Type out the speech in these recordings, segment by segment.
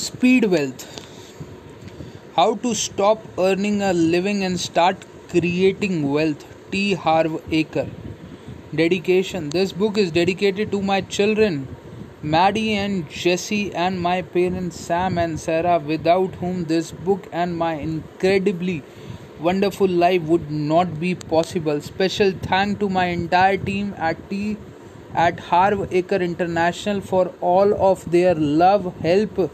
Speed Wealth How to Stop Earning a Living and Start Creating Wealth. T. Harv Eker. Dedication This book is dedicated to my children, Maddie and Jesse, and my parents, Sam and Sarah, without whom this book and my incredibly wonderful life would not be possible. Special thank to my entire team at T at Harv Eker International for all of their love, help,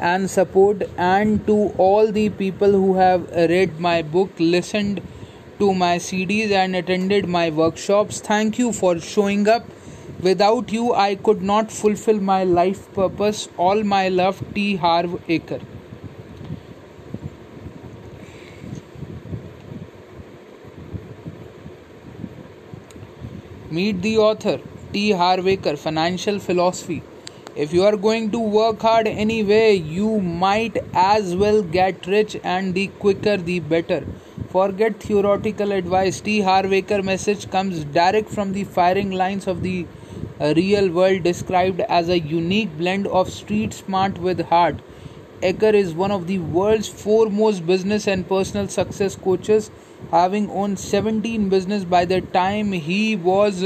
and support, and to all the people who have read my book, listened to my CDs, and attended my workshops. Thank you for showing up. Without you, I could not fulfill my life purpose. All my love, T. Harv Eker. Meet the author, T. Harv Eker, Financial Philosophy. If you are going to work hard anyway, you might as well get rich, and the quicker the better. Forget theoretical advice. T. Harv Eker message comes direct from the firing lines of the uh, real world, described as a unique blend of street smart with heart. Eker is one of the world's foremost business and personal success coaches, having owned 17 business by the time he was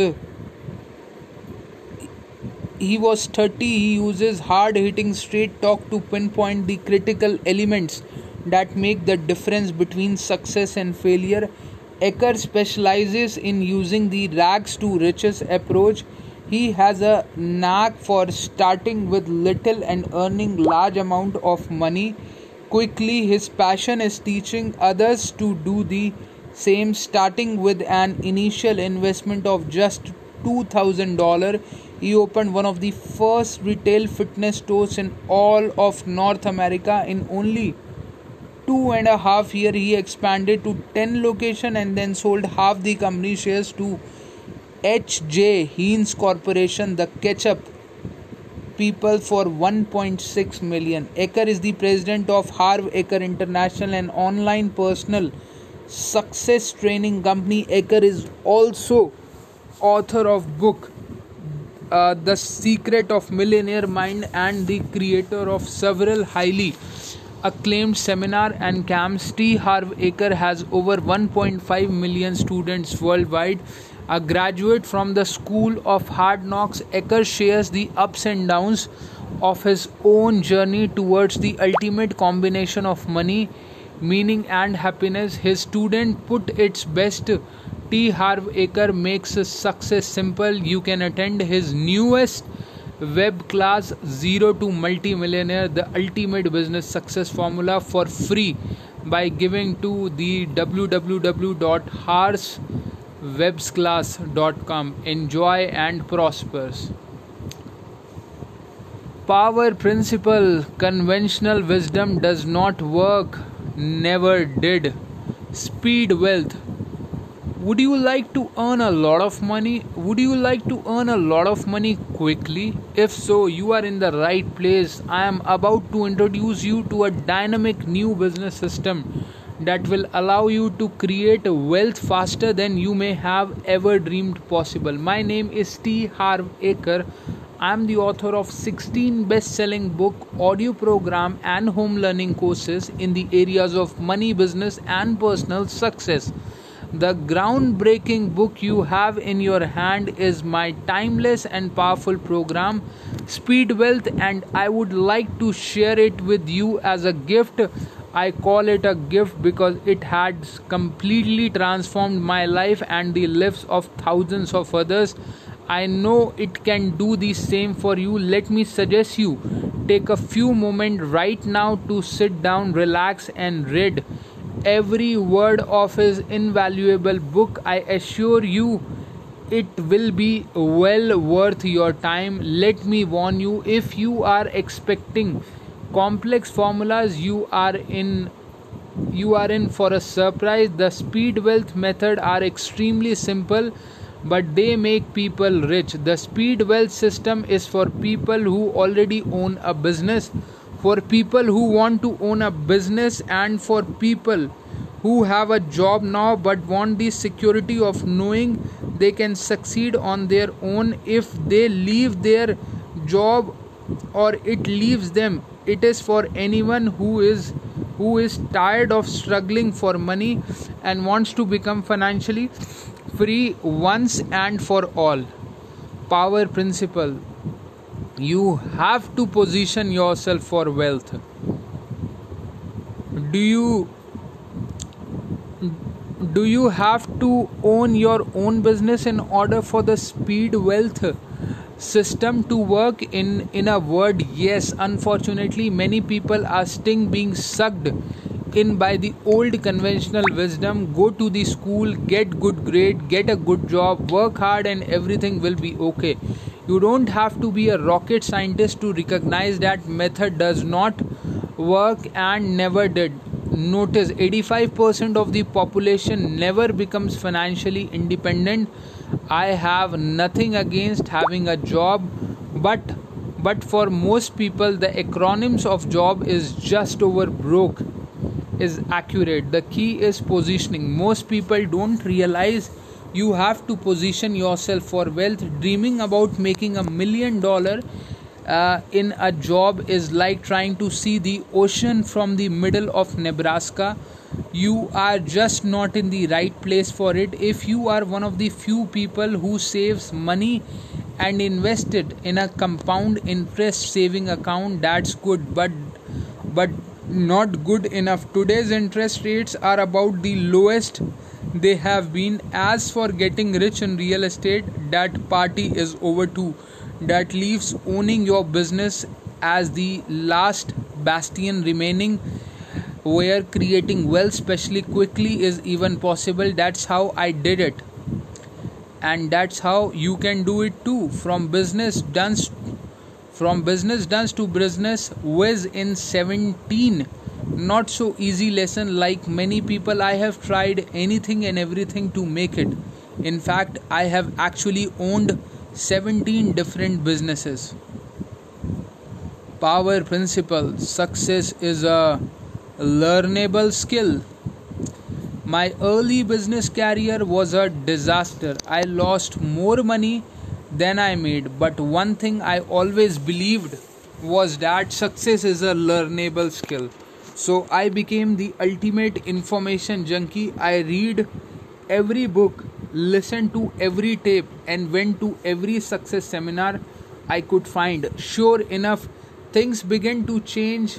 he was 30 he uses hard hitting straight talk to pinpoint the critical elements that make the difference between success and failure. Eker specializes in using the rags to riches approach. He has a knack for starting with little and earning large amount of money. Quickly his passion is teaching others to do the same starting with an initial investment of just $2000 he opened one of the first retail fitness stores in all of north america in only two and a half year he expanded to 10 location and then sold half the company shares to H.J. Heinz Corporation, the ketchup people for 1.6 million. Eker is the president of Harv Eker International, an online personal success training company. Eker is also author of book uh, The Secret of Millionaire Mind and the creator of several highly acclaimed seminar and camps. T. Harv Eker has over 1.5 million students worldwide a graduate from the School of Hard Knocks, Eker shares the ups and downs of his own journey towards the ultimate combination of money, meaning, and happiness. His student put its best. T. Harv Eker makes success simple. You can attend his newest web class Zero to Multimillionaire, the ultimate business success formula for free by giving to the www.hars.com websclass.com. Enjoy and prospers. Power principle conventional wisdom does not work, never did. Speed wealth. Would you like to earn a lot of money? Would you like to earn a lot of money quickly? If so, you are in the right place. I am about to introduce you to a dynamic new business system that will allow you to create wealth faster than you may have ever dreamed possible. My name is T. Harv Eker. I am the author of 16 best-selling book, audio program and home learning courses in the areas of money, business and personal success. The groundbreaking book you have in your hand is my timeless and powerful program Speed Wealth and I would like to share it with you as a gift I call it a gift because it has completely transformed my life and the lives of thousands of others. I know it can do the same for you. Let me suggest you take a few moments right now to sit down, relax, and read every word of his invaluable book. I assure you it will be well worth your time. Let me warn you if you are expecting complex formulas you are in you are in for a surprise the speed wealth method are extremely simple but they make people rich the speed wealth system is for people who already own a business for people who want to own a business and for people who have a job now but want the security of knowing they can succeed on their own if they leave their job or it leaves them. It is for anyone who is who is tired of struggling for money and wants to become financially free once and for all. Power principle you have to position yourself for wealth. Do you do you have to own your own business in order for the speed wealth system to work? In in a word yes. Unfortunately many people are still being sucked in by the old conventional wisdom. Go to the school get good grade get a good job work hard and everything will be okay you don't have to be a rocket scientist to recognize that method does not work and never did. Notice 85% of the population never becomes financially independent. I have nothing against having a job, but but for most people the acronyms of job is just over broke is accurate. The key is positioning. Most people don't realize you have to position yourself for wealth. Dreaming about making a million dollar uh, in a job is like trying to see the ocean from the middle of nebraska. You are just not in the right place for it. If you are one of the few people who saves money and invest it in a compound interest saving account that's good. But but not good enough. Today's interest rates are about the lowest they have been. As for getting rich in real estate, that party is over too. That leaves owning your business as the last bastion remaining where creating wealth especially quickly is even possible that's how i did it and that's how you can do it too from business done from business done to business whiz in 17 not so easy lesson like many people. I have tried anything and everything to make it. In fact i have actually owned 17 different businesses. Power principle success is a learnable skill. My early business career was a disaster. I lost more money than i made but one thing i always believed was that success is a learnable skill so I became the ultimate information junkie. I read every book, listened to every tape, and went to every success seminar I could find. Sure enough, things began to change.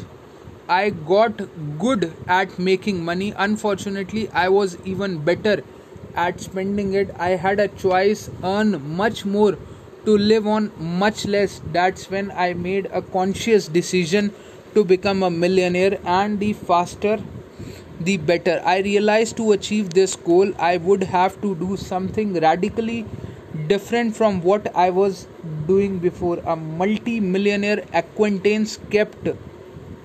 I got good at making money. Unfortunately, I was even better at spending it. I had a choice earn much more to live on much less. That's when I made a conscious decision to become a millionaire and the faster the better. I realized to achieve this goal i would have to do something radically different from what i was doing before. A multi-millionaire acquaintance kept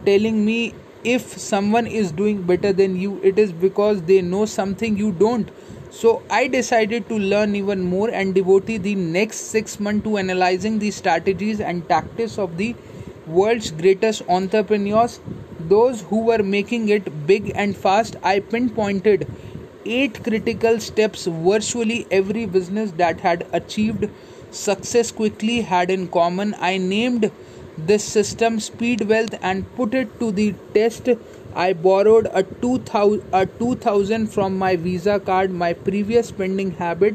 telling me if someone is doing better than you it is because they know something you don't. So i decided to learn even more and devoted the next 6 months to analyzing the strategies and tactics of the world's greatest entrepreneurs, those who were making it big and fast, I pinpointed eight critical steps virtually every business that had achieved success quickly had in common. I named this system Speed Wealth and put it to the test. I borrowed a 2000, a 2000 from my Visa card. My previous spending habit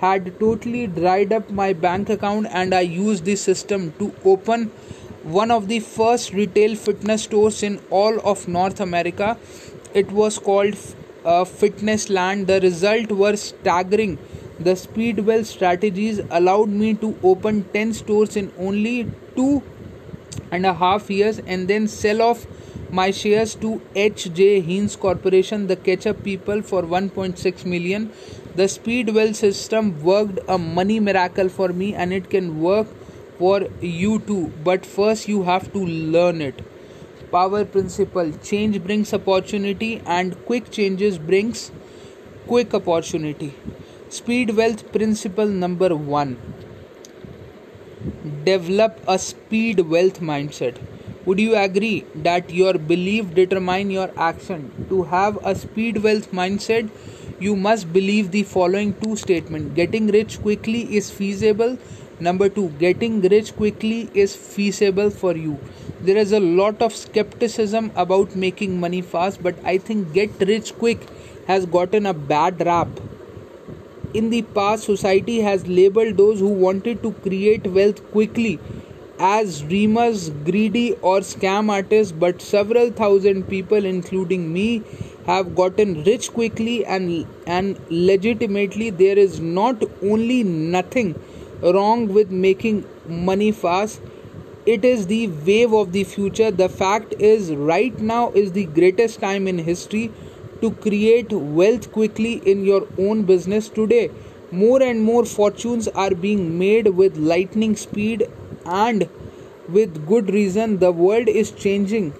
had totally dried up my bank account, and I used this system to open one of the first retail fitness stores in all of North America. It was called uh, Fitness Land. The results were staggering. The Speed Wealth strategies allowed me to open 10 stores in only two and a half years and then sell off my shares to HJ Heinz Corporation, the ketchup people, for 1.6 million. The Speed Wealth system worked a money miracle for me and it can work for you too but first you have to learn it. Power principle change brings opportunity and quick changes brings quick opportunity. Speed wealth principle number 1 develop a speed wealth mindset. Would you agree that your belief determine your action? To have a speed wealth mindset you must believe the following two statements getting rich quickly is feasible Number two, getting rich quickly is feasible for you. There is a lot of skepticism about making money fast, but I think get rich quick has gotten a bad rap. In the past, society has labeled those who wanted to create wealth quickly as dreamers, greedy, or scam artists, but several thousand people, including me, have gotten rich quickly and, and legitimately. There is not only nothing wrong with making money fast, it is the wave of the future. The fact is, right now is the greatest time in history to create wealth quickly in your own business today. More and more fortunes are being made with lightning speed and with good reason. The world is changing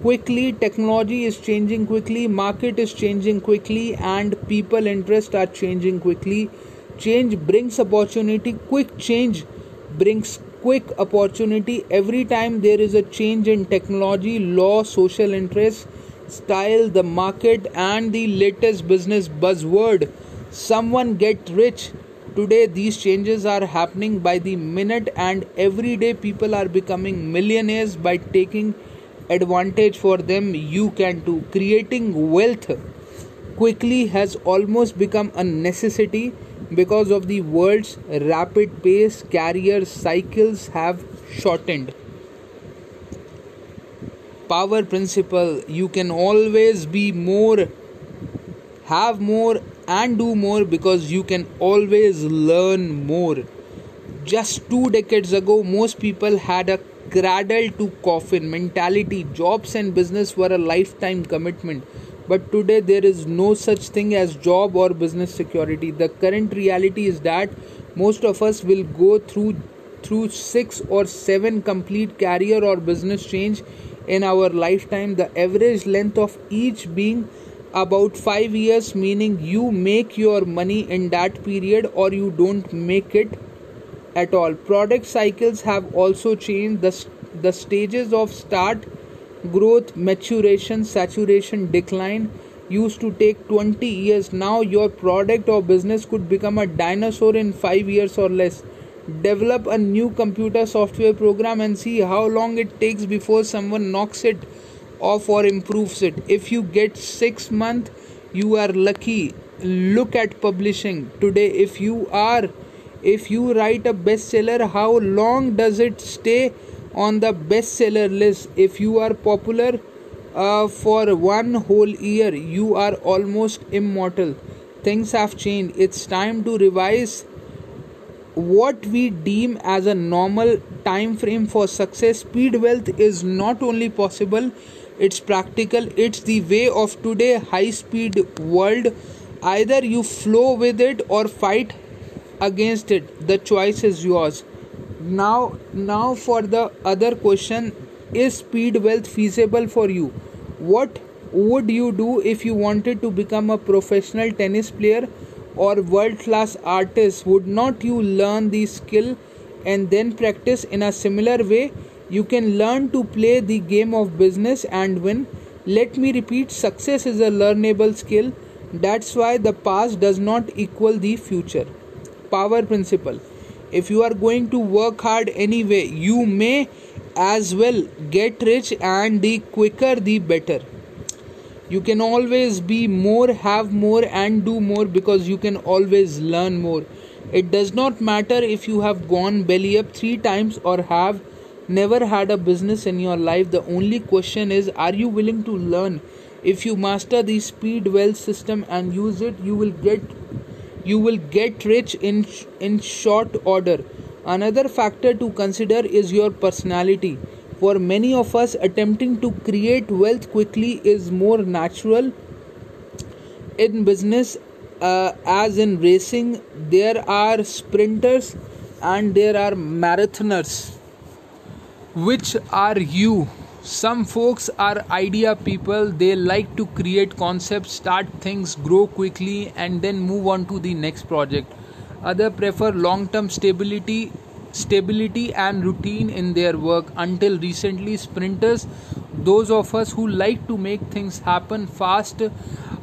quickly. Technology is changing quickly. Market is changing quickly. And people interest are changing quickly change brings opportunity quick change brings quick opportunity. Every time there is a change in technology law social interest style the market and the latest business buzzword someone get rich. Today, these changes are happening by the minute, and every day people are becoming millionaires by taking advantage for them. You can do. Creating wealth quickly has almost become a necessity because of the world's rapid pace. Career cycles have shortened. Power principle you can always be more, have more, and do more because you can always learn more. Just two decades ago, most people had a cradle to coffin mentality. Jobs and business were a lifetime commitment. But today, there is no such thing as job or business security. The current reality is that most of us will go through through six or seven complete career or business change in our lifetime. The average length of each being about 5 years meaning you make your money in that period or you don't make it at all product cycles have also changed the, the stages of start growth maturation saturation decline used to take 20 years. Now your product or business could become a dinosaur in 5 years or less. Develop a new computer software program and see how long it takes before someone knocks it off or improves it. If you get 6 months, you are lucky. Look at publishing. Today if you are if you write a bestseller how long does it stay on the bestseller list. If you are popular uh, for one whole year you are almost immortal. Things have changed. It's time to revise what we deem as a normal time frame for success. Speed wealth is not only possible it's practical. It's the way of today. High speed world. Either you flow with it or fight against it. The choice is yours now now for the other question is speed wealth feasible for you what would you do if you wanted to become a professional tennis player or world class artist would not you learn the skill and then practice in a similar way you can learn to play the game of business and win. Let me repeat success is a learnable skill. That's why the past does not equal the future. Power principle. If you are going to work hard anyway, you may as well get rich, and the quicker the better. You can always be more, have more, and do more because you can always learn more. It does not matter if you have gone belly up three times or have never had a business in your life the only question is are you willing to learn if you master the speed wealth system and use it you will get you will get rich in in short order. Another factor to consider is your personality. For many of us attempting to create wealth quickly is more natural in business uh, as in racing. There are sprinters and there are marathoners which are you some folks are idea people. They like to create concepts start things grow quickly and then move on to the next project. Others prefer long term stability stability and routine in their work. Until recently sprinters those of us who like to make things happen fast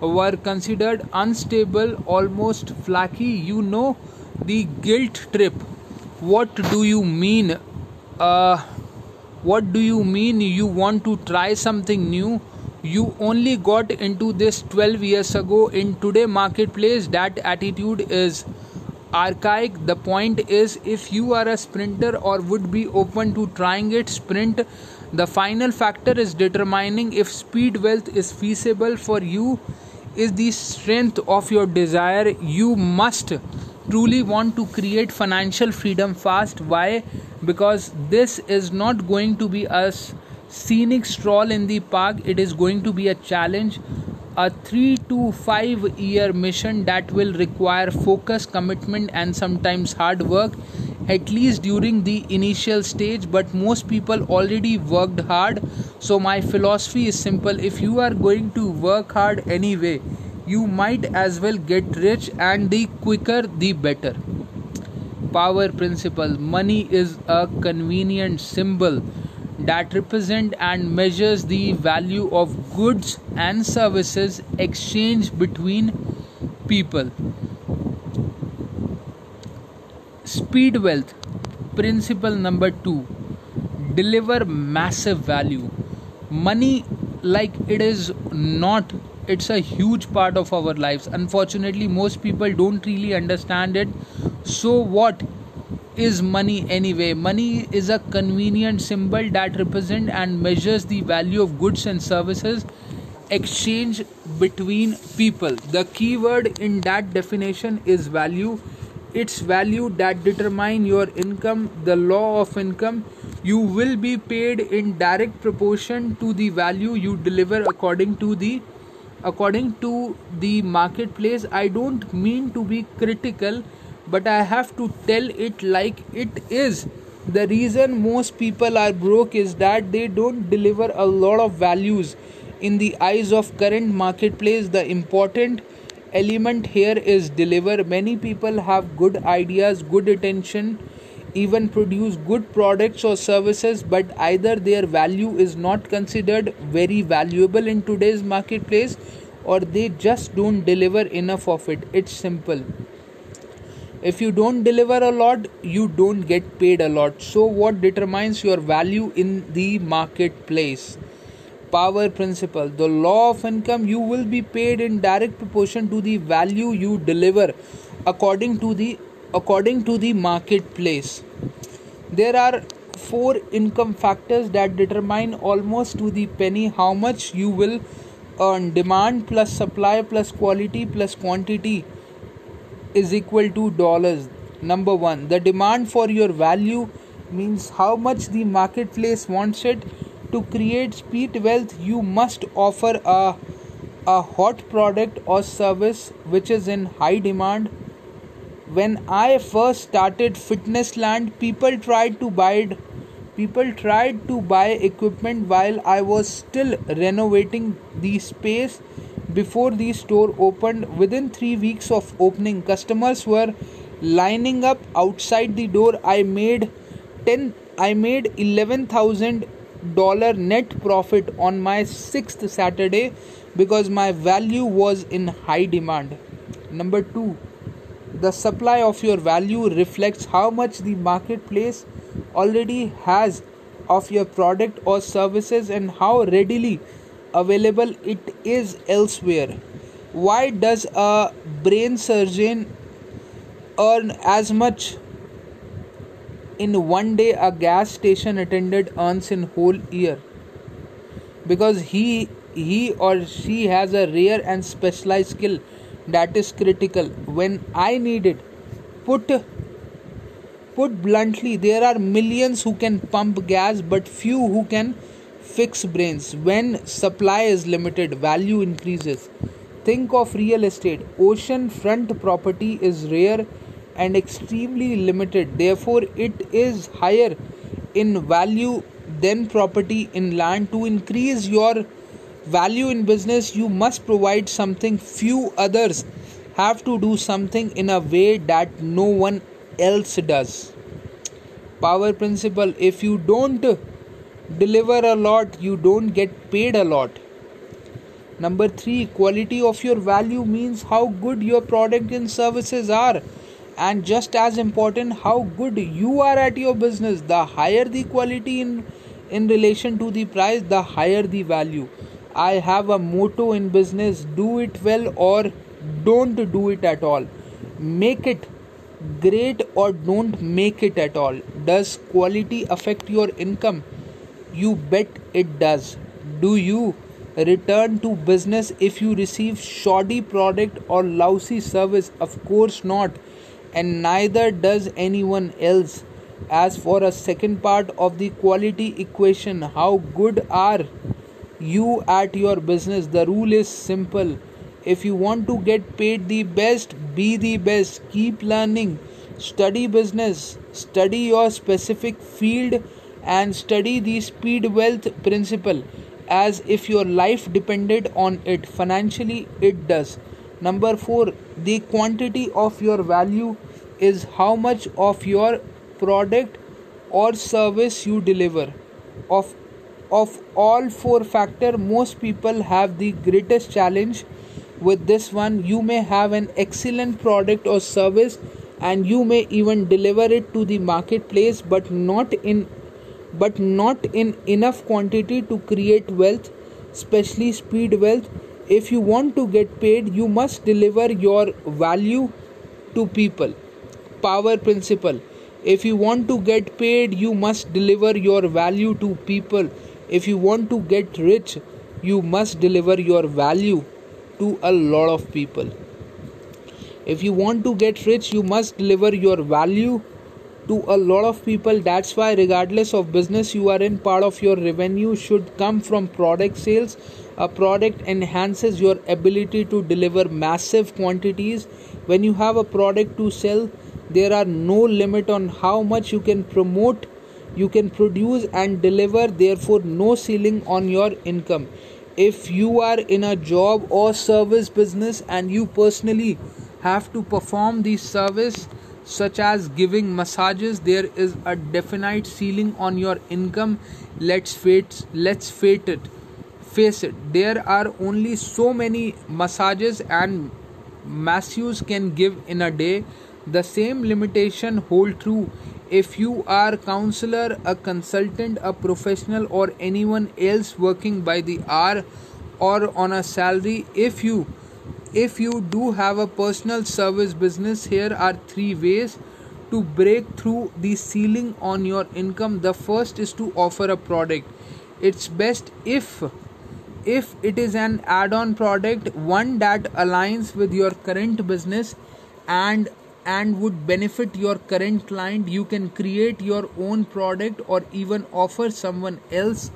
were considered unstable almost flaky. You know the guilt trip. What do you mean? Uh, what do you mean you want to try something new? You only got into this 12 years ago in today marketplace. That attitude is archaic. The point is if you are a sprinter or would be open to trying it sprint. The final factor is determining if speed wealth is feasible for you is the strength of your desire. You must truly want to create financial freedom fast. Why because this is not going to be a scenic stroll in the park. It is going to be a challenge a 3 to 5 year mission that will require focus commitment and sometimes hard work at least during the initial stage. But most people already worked hard. So my philosophy is simple. If you are going to work hard anyway you might as well get rich and the quicker the better power principle. Money is a convenient symbol that represent and measures the value of goods and services exchanged between people. Speed wealth principle number 2 deliver massive value. Money like it is not it's a huge part of our lives. Unfortunately most people don't really understand it so what is money anyway? Money is a convenient symbol that represents and measures the value of goods and services exchange between people. The key word in that definition is value. Its value that determine your income the law of income. You will be paid in direct proportion to the value you deliver according to the according to the marketplace. I don't mean to be critical but i have to tell it like it is. The reason most people are broke is that they don't deliver a lot of values. In the eyes of current marketplace the important element here is deliver. Many people have good ideas good attention even produce good products or services but either their value is not considered very valuable in today's marketplace or they just don't deliver enough of it. It's simple if you don't deliver a lot you don't get paid a lot. So what determines your value in the marketplace? Power principle. The law of income you will be paid in direct proportion to the value you deliver according to the according to the marketplace. There are four income factors that determine almost to the penny how much you will earn. Demand plus supply plus quality plus quantity is equal to dollars. Number 1 the demand for your value means how much the marketplace wants it. To create speed wealth you must offer a, a hot product or service which is in high demand. When i first started fitnessland people tried to buy it people tried to buy equipment while i was still renovating the space before the store opened within 3 weeks of opening customers were lining up outside the door i made 10 i made 11000 dollar net profit on my sixth Saturday because my value was in high demand. Number two, the supply of your value reflects how much the marketplace already has of your product or services and how readily available it is elsewhere. Why does a brain surgeon earn as much? In one day a gas station attendant earns in whole year. Because he he or she has a rare and specialized skill that is critical. When i need it put put bluntly there are millions who can pump gas but few who can fix brains. When supply is limited value increases. Think of real estate. Ocean front property is rare and extremely limited. Therefore it is higher in value than property in land. To increase your value in business you must provide something. Few others have to do something in a way that no one else does. Power principle if you don't deliver a lot you don't get paid a lot. Number 3 quality of your value means how good your product and services are. And just as important how good you are at your business the higher the quality in in relation to the price the higher the value. I have a motto in business do it well or don't do it at all. Make it great or don't make it at all. Does quality affect your income you bet it does. Do you return to business if you receive shoddy product or lousy service? Of course not. And neither does anyone else. As for a second part of the quality equation how good are you at your business? The rule is simple. If you want to get paid the best be the best. Keep learning. Study business. Study your specific field and study the speed wealth principle as if your life depended on it. Financially it does. Number 4 the quantity of your value is how much of your product or service you deliver. Of of all four factor most people have the greatest challenge with this one. You may have an excellent product or service and you may even deliver it to the marketplace but not in but not in enough quantity to create wealth especially speed wealth. If you want to get paid you must deliver your value to people. Power principle. If you want to get paid you must deliver your value to people. If you want to get rich you must deliver your value to a lot of people. If you want to get rich you must deliver your value to a lot of people. That's why regardless of business you are in part of your revenue should come from product sales. A product enhances your ability to deliver massive quantities. When you have a product to sell there are no limit on how much you can promote you can produce and deliver therefore no ceiling on your income. If you are in a job or service business and you personally have to perform the service such as giving massages there is a definite ceiling on your income. Let's face let's face it. Face it. There are only so many massages and masseuse can give in a day. The same limitation hold true. If you are counselor a consultant a professional or anyone else working by the hour or on a salary if you if you do have a personal service business here are three ways to break through the ceiling on your income. The first is to offer a product. It's best if if it is an add-on product one that aligns with your current business and and would benefit your current client. You can create your own product or even offer someone else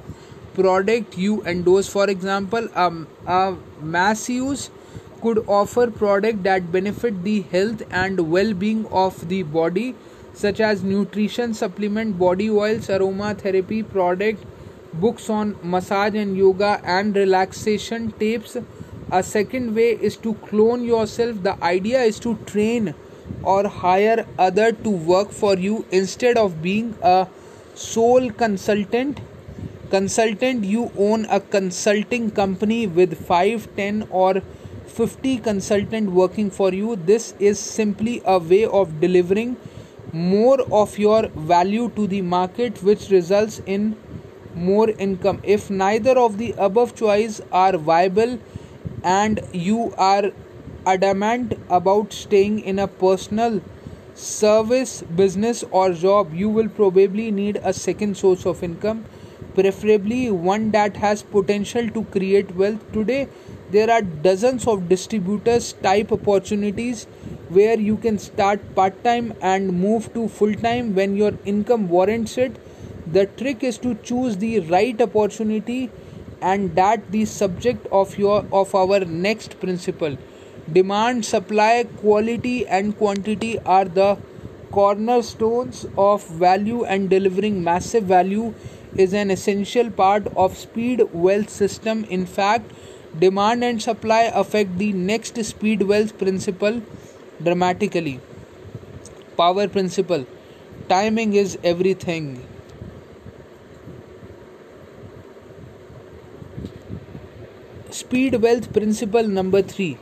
product you endorse. For example um, a masseuse could offer product that benefit the health and well-being of the body such as nutrition supplement body oils aromatherapy product books on massage and yoga and relaxation tapes a second way is to clone yourself. The idea is to train or hire other to work for you instead of being a sole consultant. Consultant you own a consulting company with 5 10 or 50 consultant working for you this is simply a way of delivering more of your value to the market which results in more income. If neither of the above choice are viable and you are adamant about staying in a personal service business or job you will probably need a second source of income preferably one that has potential to create wealth. Today there are dozens of distributors type opportunities where you can start part time and move to full time when your income warrants it the trick is to choose the right opportunity and that the subject of your of our next principle Demand, supply, quality, and quantity are the cornerstones of value, and delivering massive value is an essential part of speed wealth system. In fact, demand and supply affect the next speed wealth principle dramatically. Power principle timing is everything. Speed wealth principle number 3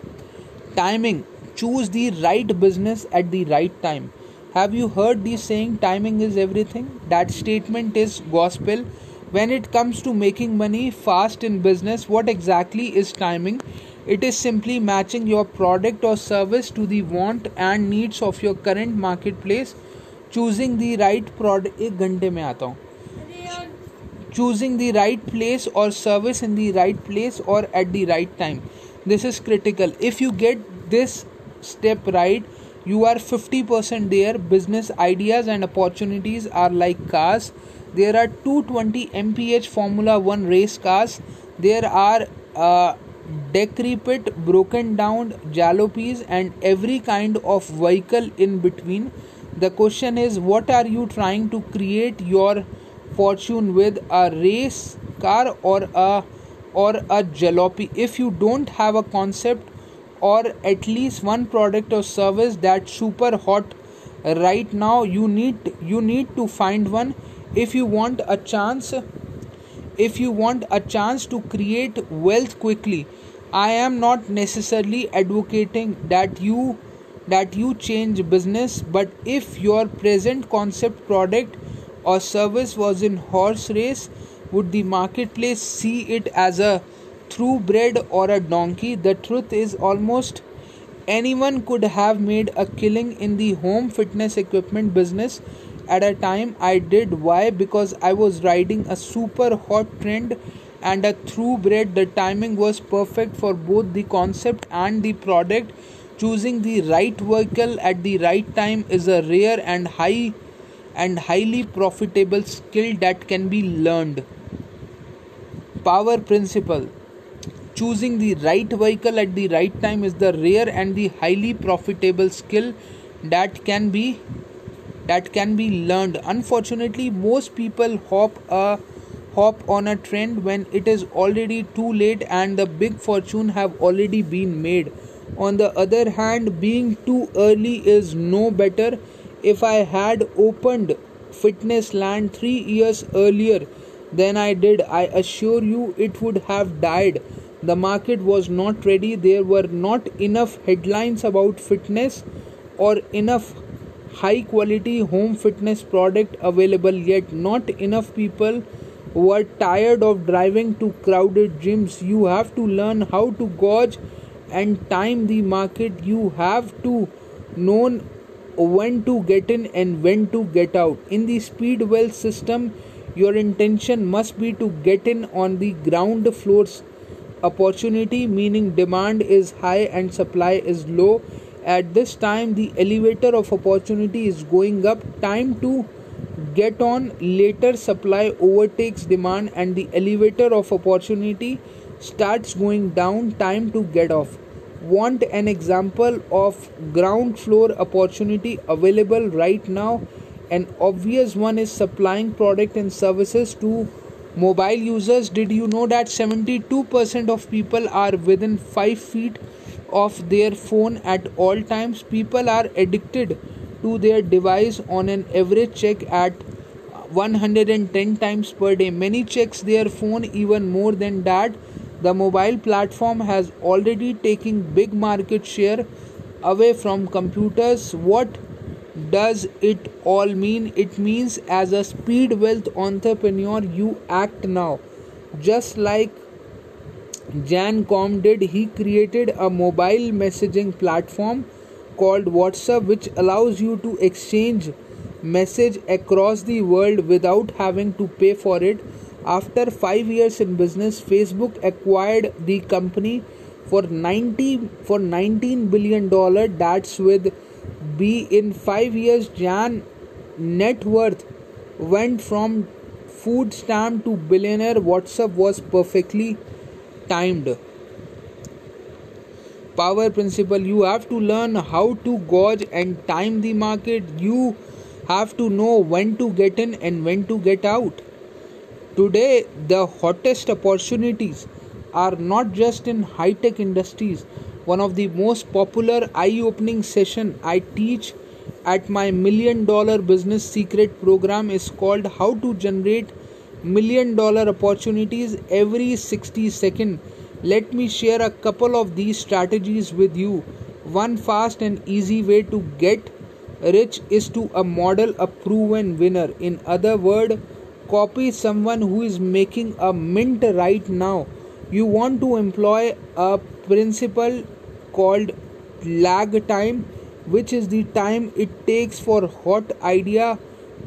timing choose the right business at the right time. Have you heard the saying, timing is everything? That statement is gospel When it comes to making money fast in business, what exactly is timing? It is simply matching your product or service to the want and needs of your current marketplace. Choosing the right product एक घंटे में आता हूँ choosing the right place or service in the right place or at the right time this is critical if you get this step right you are 50% there business ideas and opportunities are like cars there are 220 mph formula 1 race cars. There are uh, decrepit broken down jalopies and every kind of vehicle in between. The question is what are you trying to create your fortune with? A race car or a or a jalopy? If you don't have a concept or at least one product or service that's super hot right now you need you need to find one if you want a chance if you want a chance to create wealth quickly i am not necessarily advocating that you that you change business but if your present concept product or service was in horse race would the marketplace see it as a thoroughbred or a donkey? The truth is almost anyone could have made a killing in the home fitness equipment business at a time I did. Why? Because I was riding a super hot trend and a thoroughbred. The timing was perfect for both the concept and the product. Choosing the right vehicle at the right time is a rare and high and highly profitable skill that can be learned. Power principle choosing the right vehicle at the right time is the rare and the highly profitable skill that can be that can be learned. Unfortunately most people hop a hop on a trend when it is already too late and the big fortune have already been made. On the other hand being too early is no better. If i had opened fitness land 3 years earlier than i did i assure you it would have died. The market was not ready. There were not enough headlines about fitness or enough high quality home fitness product available yet not enough people were tired of driving to crowded gyms. You have to learn how to gauge and time the market. You have to know when to get in and when to get out. In the speed wealth system your intention must be to get in on the ground floors opportunity meaning demand is high and supply is low at this time the elevator of opportunity is going up. Time to get on. Later supply overtakes demand and the elevator of opportunity starts going down. Time to get off. Want an example of ground floor opportunity available right now? An obvious one is supplying product and services to mobile users. Did you know that 72% of people are within 5 feet of their phone at all times. People are addicted to their device on an average check at 110 times per day. Many checks their phone even more than that. The mobile platform has already taken big market share away from computers. What does it all mean? It means as a speed wealth entrepreneur, you act now. Just like Jan Koum did, he created a mobile messaging platform called WhatsApp, which allows you to exchange message across the world without having to pay for it. After five years in business, Facebook acquired the company for 90 for 19 billion dollar. That's with B. In five years, Jan net worth went from food stamp to billionaire. WhatsApp was perfectly timed. Power principle you have to learn how to gauge and time the market. You have to know when to get in and when to get out. Today the hottest opportunities are not just in high tech industries. One of the most popular eye opening session i teach at my million dollar business secret program is called how to generate million dollar opportunities every 60 seconds let me share a couple of these strategies with you. One fast and easy way to get rich is to a model a proven winner. In other word copy someone who is making a mint right now. You want to employ a principle called lag time which is the time it takes for hot idea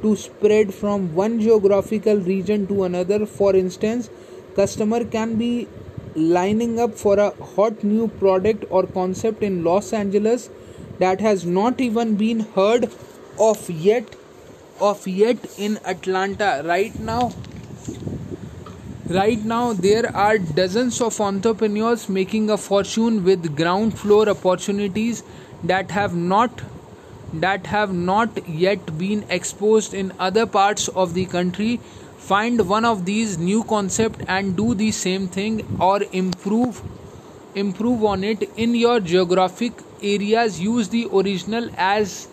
to spread from one geographical region to another. For instance customer can be lining up for a hot new product or concept in Los Angeles that has not even been heard of yet of yet in Atlanta. Right now right now there are dozens of entrepreneurs making a fortune with ground floor opportunities that have not that have not yet been exposed in other parts of the country find one of these new concept and do the same thing or improve improve on it in your geographic areas. Use the original as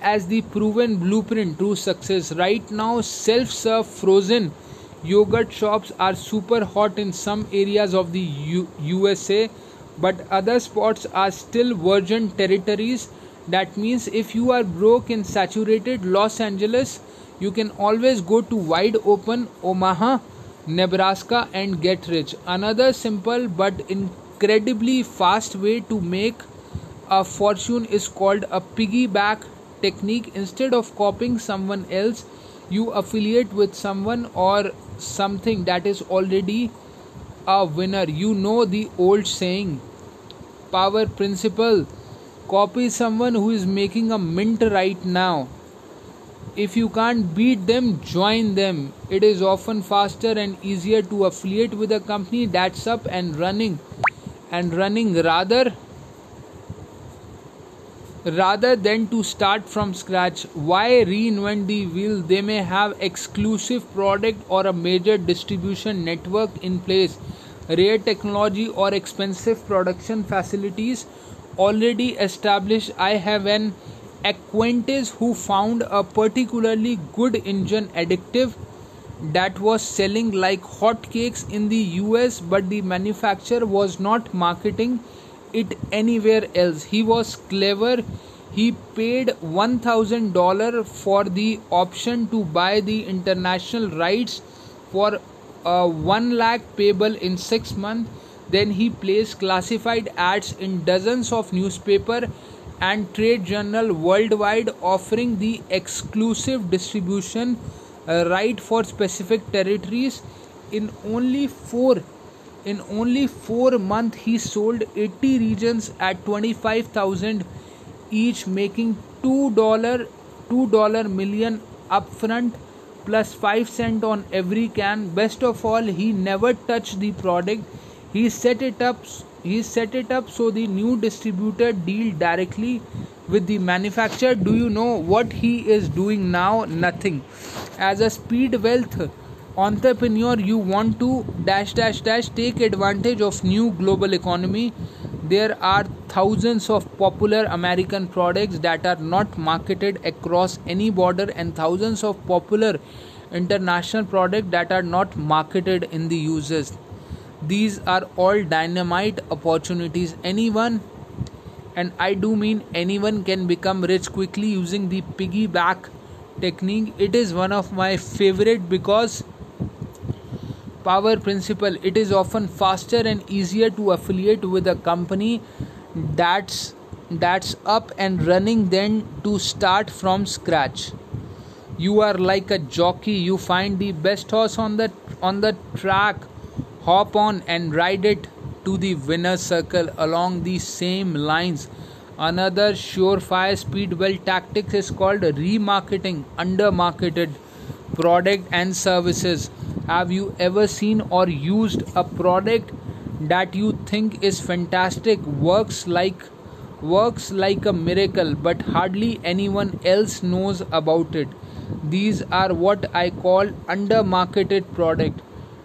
as the proven blueprint to success. Right now self serve frozen. Yogurt shops are super hot in some areas of the U- USA but other spots are still virgin territories that means if you are broke in saturated Los Angeles you can always go to wide open Omaha Nebraska and get rich. Another simple but incredibly fast way to make a fortune is called a piggyback technique. Instead of copying someone else you affiliate with someone or something that is already a winner. You know the old saying power principle copy someone who is making a mint right now. If you can't beat them join them. It is often faster and easier to affiliate with a company that's up and running. And running rather rather than to start from scratch. Why reinvent the wheel? They may have exclusive product or a major distribution network in place. Rare technology or expensive production facilities already established i have an acquaintance who found a particularly good engine additive that was selling like hotcakes in the US, but the manufacturer was not marketing it anywhere else. He was clever. He paid $1000 for the option to buy the international rights for uh, 1 lakh payable in 6 months. Then he placed classified ads in dozens of newspaper and trade journal worldwide offering the exclusive distribution uh, right for specific territories. In only 4 in only 4 months he sold 80 regions at 25000 each making 2 dollar 2 dollar million upfront plus 5 cent on every can. Best of all he never touched the product he set it up he set it up so the new distributor deal directly with the manufacturer. Do you know what he is doing now? Nothing. As a speed wealth entrepreneur you want to dash dash dash take advantage of new global economy. There are thousands of popular american products that are not marketed across any border and thousands of popular international products that are not marketed in the uses these are all dynamite opportunities. Anyone and I do mean anyone can become rich quickly using the piggyback technique. It is one of my favorite because power principle. It is often faster and easier to affiliate with a company that's that's up and running than to start from scratch. You are like a jockey. You find the best horse on the on the track hop on and ride it to the winner's circle along the same lines. Another surefire speed wealth tactics is called remarketing, undermarketed product and services. Have you ever seen or used a product that you think is fantastic, works like works like a miracle, but hardly anyone else knows about it? These are what I call undermarketed product.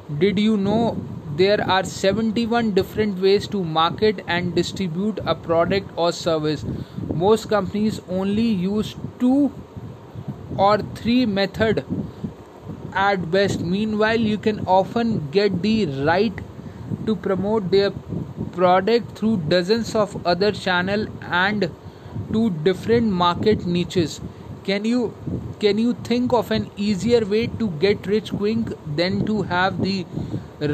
Did you know there are 71 different ways to market and distribute a product or service. Most companies only use two or three method at best. Meanwhile, you can often get the right to promote their product through dozens of other channel and to different market niches can you can you think of an easier way to get rich quick than to have the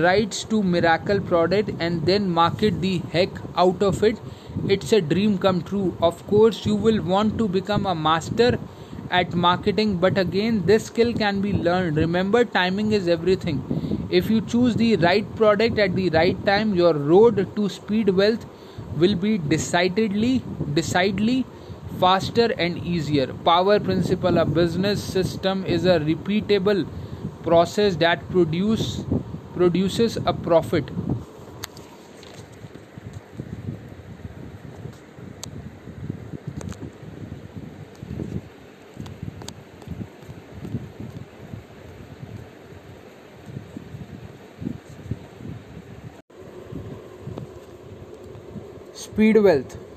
rights to miracle product and then market the heck out of it? It's a dream come true. Of course you will want to become a master at marketing but again this skill can be learned. Remember timing is everything. If you choose the right product at the right time your road to speed wealth will be decidedly decidedly faster and easier. Power principle a business system is a repeatable process that produce produces a profit. Speed wealth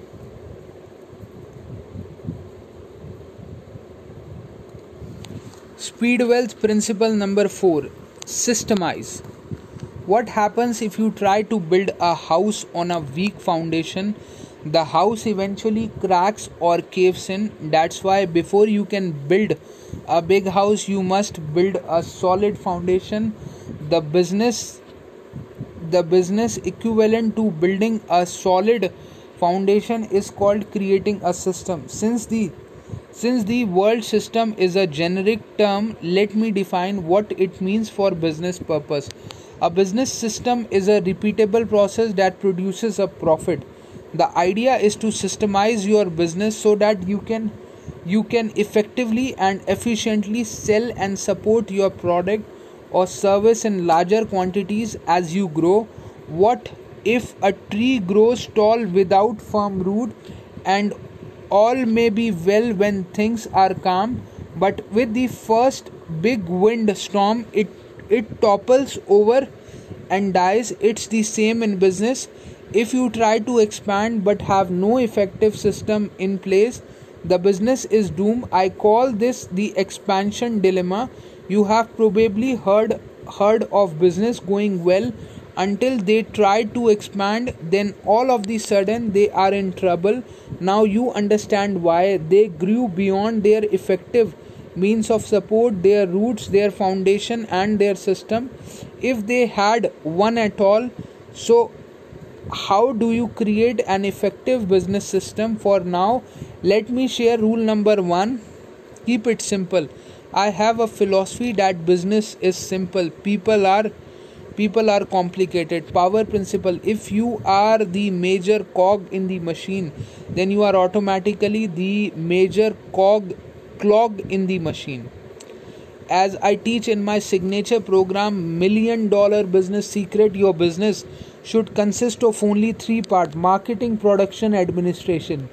speed wealth principle number 4 systemize. What happens if you try to build a house on a weak foundation? The house eventually cracks or caves in. That's why before you can build a big house you must build a solid foundation. The business the business equivalent to building a solid foundation is called creating a system. Since the since the world system is a generic term let me define what it means for business purpose a business system is a repeatable process that produces a profit the idea is to systemize your business so that you can you can effectively and efficiently sell and support your product or service in larger quantities as you grow? What if a tree grows tall without firm root and all may be well when things are calm, but with the first big wind storm it it topples over and dies. It's the same in business. If you try to expand but have no effective system in place, the business is doomed. I call this the expansion dilemma you have probably heard heard of business going well until they try to expand then all of the sudden they are in trouble. Now you understand why they grew beyond their effective means of support their roots their foundation and their system. If they had one at all so how do you create an effective business system for now? Let me share rule number 1 keep it simple. I have a philosophy that business is simple. People are people are complicated. Power principle. If you are the major cog in the machine, then you are automatically the major cog clog in the machine. As I teach in my signature program, Million Dollar Business Secret, your business should consist of only three parts marketing, production, administration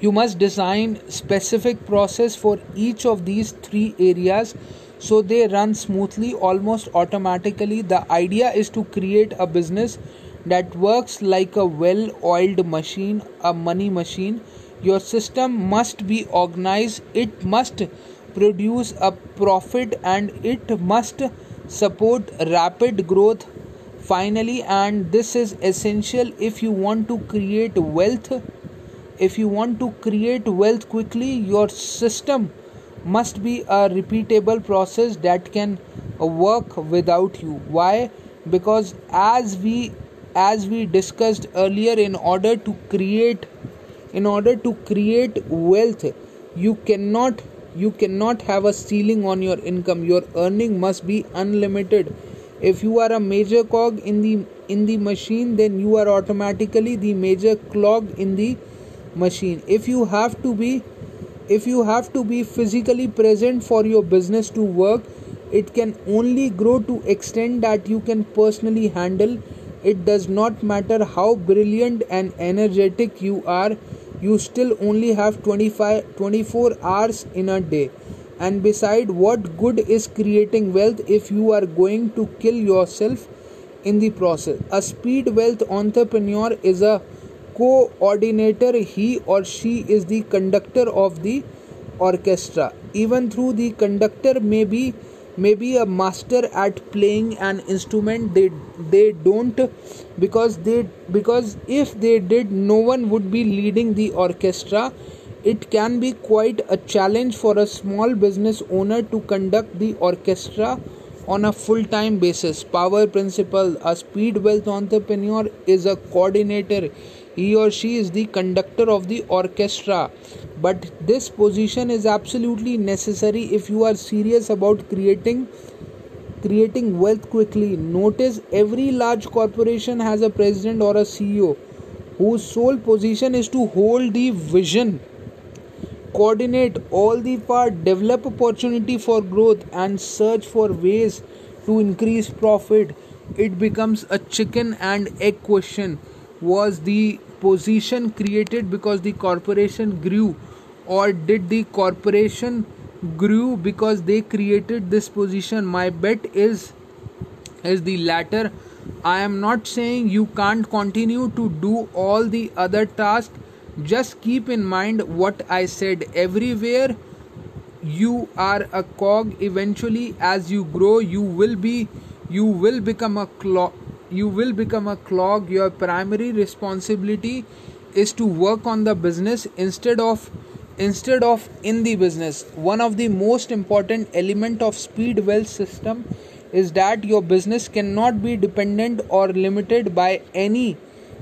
you must design specific process for each of these three areas so they run smoothly almost automatically. The idea is to create a business that works like a well oiled machine a money machine. Your system must be organized. It must produce a profit and it must support rapid growth. Finally and this is essential if you want to create wealth if you want to create wealth quickly your system must be a repeatable process that can work without you. Why? Because as we as we discussed earlier in order to create in order to create wealth you cannot you cannot have a ceiling on your income. Your earning must be unlimited. If you are a major cog in the in the machine then you are automatically the major clog in the machine. If you have to be if you have to be physically present for your business to work it can only grow to extent that you can personally handle. It does not matter how brilliant and energetic you are you still only have 25 24 hours in a day. And beside what good is creating wealth if you are going to kill yourself in the process? A speed wealth entrepreneur is a coordinator he or she is the conductor of the orchestra even though the conductor may be may be a master at playing an instrument they they don't because they because if they did no one would be leading the orchestra it can be quite a challenge for a small business owner to conduct the orchestra on a full time basis. Power principle A speed wealth entrepreneur is a coordinator. He or she is the conductor of the orchestra. But this position is absolutely necessary if you are serious about creating creating wealth quickly. Notice every large corporation has a president or a CEO whose sole position is to hold the vision coordinate all the part develop opportunity for growth and search for ways to increase profit it becomes a chicken and egg question was the position created because the corporation grew? Or did the corporation grew because they created this position? My bet is is the latter. I am not saying you can't continue to do all the other tasks. Just keep in mind what I said. Everywhere you are a cog eventually as you grow you will be you will become a clog you will become a clog. Your primary responsibility is to work on the business instead of instead of in the business. One of the most important element of speed wealth system is that your business cannot be dependent or limited by any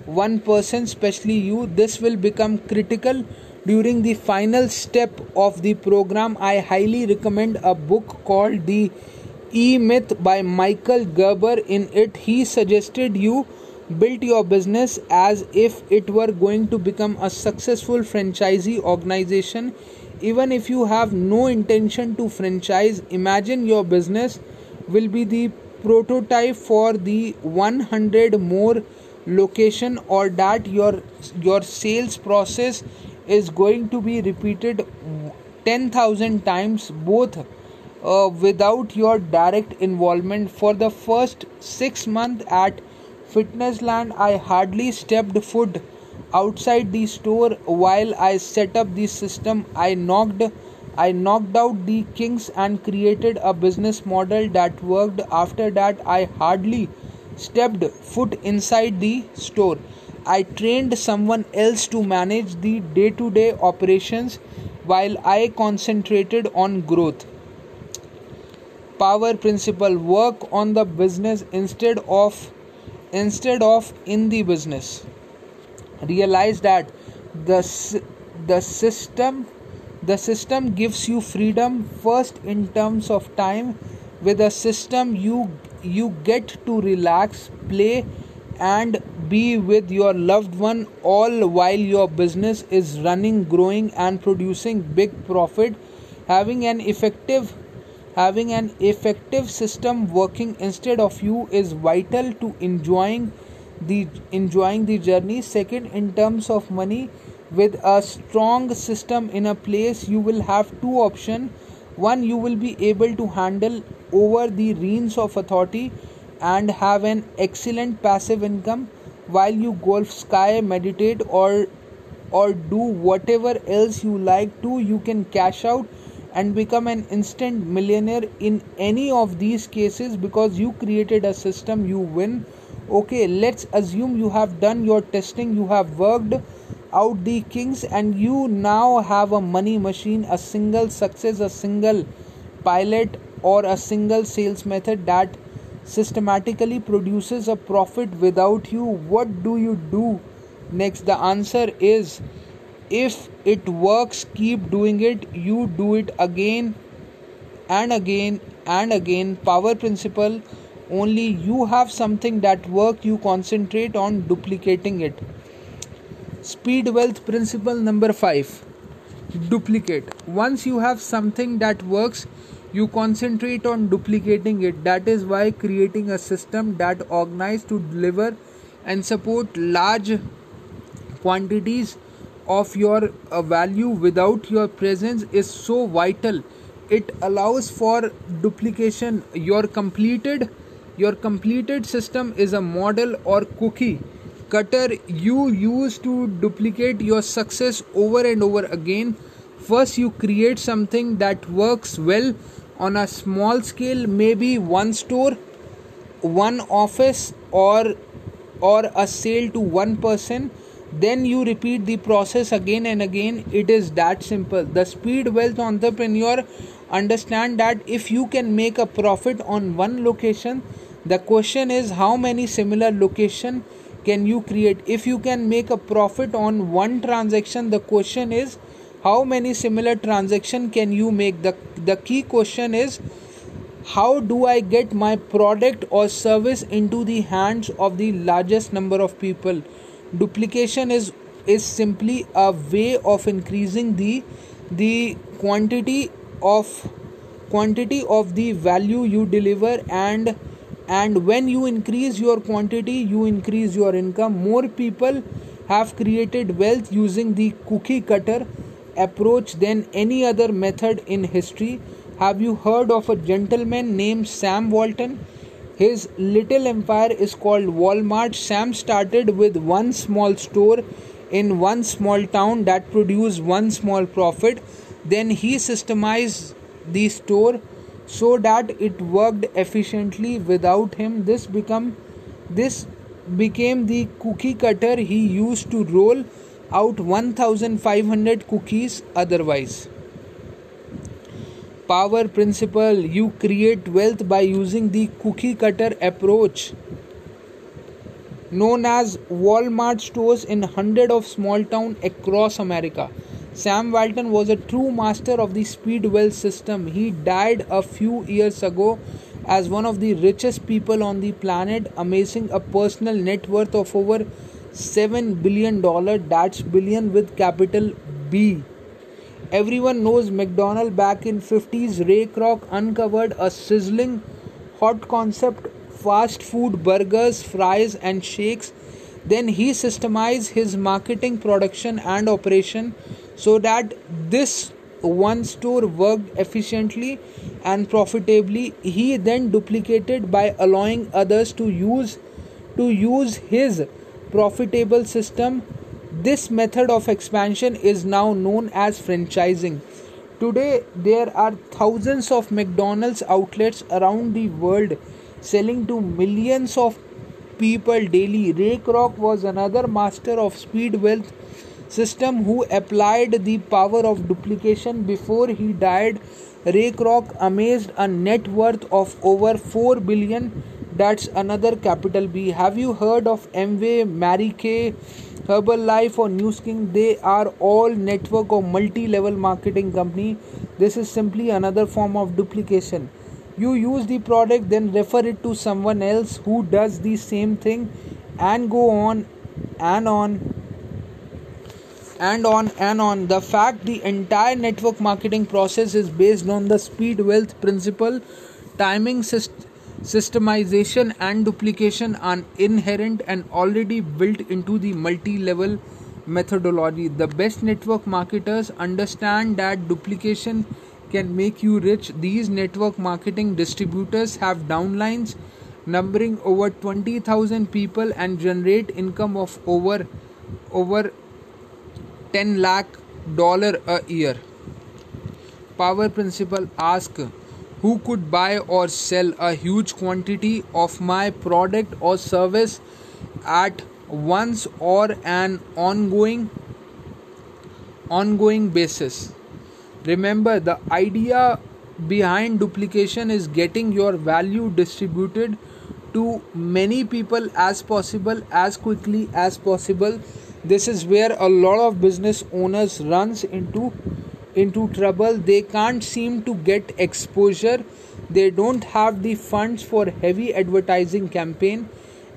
one person, especially you, this will become critical during the final step of the program. I highly recommend a book called The E Myth by Michael Gerber. In it, he suggested you build your business as if it were going to become a successful franchisee organization. Even if you have no intention to franchise, imagine your business will be the prototype for the 100 more location or that your your sales process is going to be repeated 10000 times both uh, without your direct involvement for the first 6 months at fitnessland i hardly stepped foot outside the store while i set up the system i knocked i knocked out the kinks and created a business model that worked after that i hardly stepped foot inside the store. I trained someone else to manage the day to day operations while I concentrated on growth. Power principle work on the business instead of instead of in the business. Realize that the the system the system gives you freedom first in terms of time with a system you you get to relax, play, and be with your loved one all while your business is running, growing, and producing big profit. Having an effective having an effective system working instead of you is vital to enjoying the enjoying the journey. Second in terms of money with a strong system in a place you will have two options one you will be able to handle over the reins of authority and have an excellent passive income while you golf sky meditate or or do whatever else you like to. You can cash out and become an instant millionaire in any of these cases because you created a system you win. Okay let's assume you have done your testing you have worked out the kings and you now have a money machine a single success a single pilot or a single sales method that systematically produces a profit without you. What do you do? Next the answer is if it works keep doing it. You do it again and again and again. Power principle only you have something that work you concentrate on duplicating it. Speed wealth principle number 5 duplicate. Once you have something that works you concentrate on duplicating it. That is why creating a system that organized to deliver and support large quantities of your uh, value without your presence is so vital. It allows for duplication. Your completed your completed system is a model or cookie. Cutter you use to duplicate your success over and over again. First you create something that works well on a small scale maybe one store one office or or a sale to one person then you repeat the process again and again. It is that simple. The speed wealth entrepreneur understand that if you can make a profit on one location the question is how many similar location can you create? If you can make a profit on one transaction the question is how many similar transaction can you make? The the key question is how do i get my product or service into the hands of the largest number of people duplication is is simply a way of increasing the the quantity of quantity of the value you deliver and and when you increase your quantity you increase your income more people have created wealth using the cookie cutter approach than any other method in history. Have you heard of a gentleman named Sam Walton? His little empire is called Walmart. Sam started with one small store in one small town that produced one small profit. Then he systemized the store so that it worked efficiently without him. This become this became the cookie cutter he used to roll out 1500 cookies otherwise. Power principle you create wealth by using the cookie cutter approach known as Walmart stores in hundreds of small towns across America. Sam Walton was a true master of the speed wealth system. He died a few years ago as one of the richest people on the planet, amassing a personal net worth of over 7 billion dollar that's billion with capital B everyone knows McDonald back in 50s Ray Kroc uncovered a sizzling hot concept fast food burgers fries and shakes then he systemized his marketing production and operation so that this one store worked efficiently and profitably he then duplicated by allowing others to use to use his profitable system. This method of expansion is now known as franchising. Today, there are thousands of McDonald's outlets around the world selling to millions of people daily. Ray Kroc was another master of speed wealth system who applied the power of duplication before he died. Ray Kroc amassed a net worth of over 4 billion that's another capital B. Have you heard of Amway, Mary Kay, Herbalife or Nu Skin? They are all network or multi-level marketing company. This is simply another form of duplication. You use the product, then refer it to someone else who does the same thing, and go on and on and on and on. The fact the entire network marketing process is based on the speed wealth principle, timing system Systemization and duplication are inherent and already built into the multi level methodology. The best network marketers understand that duplication can make you rich. These network marketing distributors have downlines numbering over 20,000 people and generate income of over over 10 lakh dollar a year. Power principle ask who could buy or sell a huge quantity of my product or service at once or an ongoing ongoing basis? Remember the idea behind duplication is getting your value distributed to many people as possible as quickly as possible. This is where a lot of business owners runs into into trouble. They can't seem to get exposure. They don't have the funds for heavy advertising campaign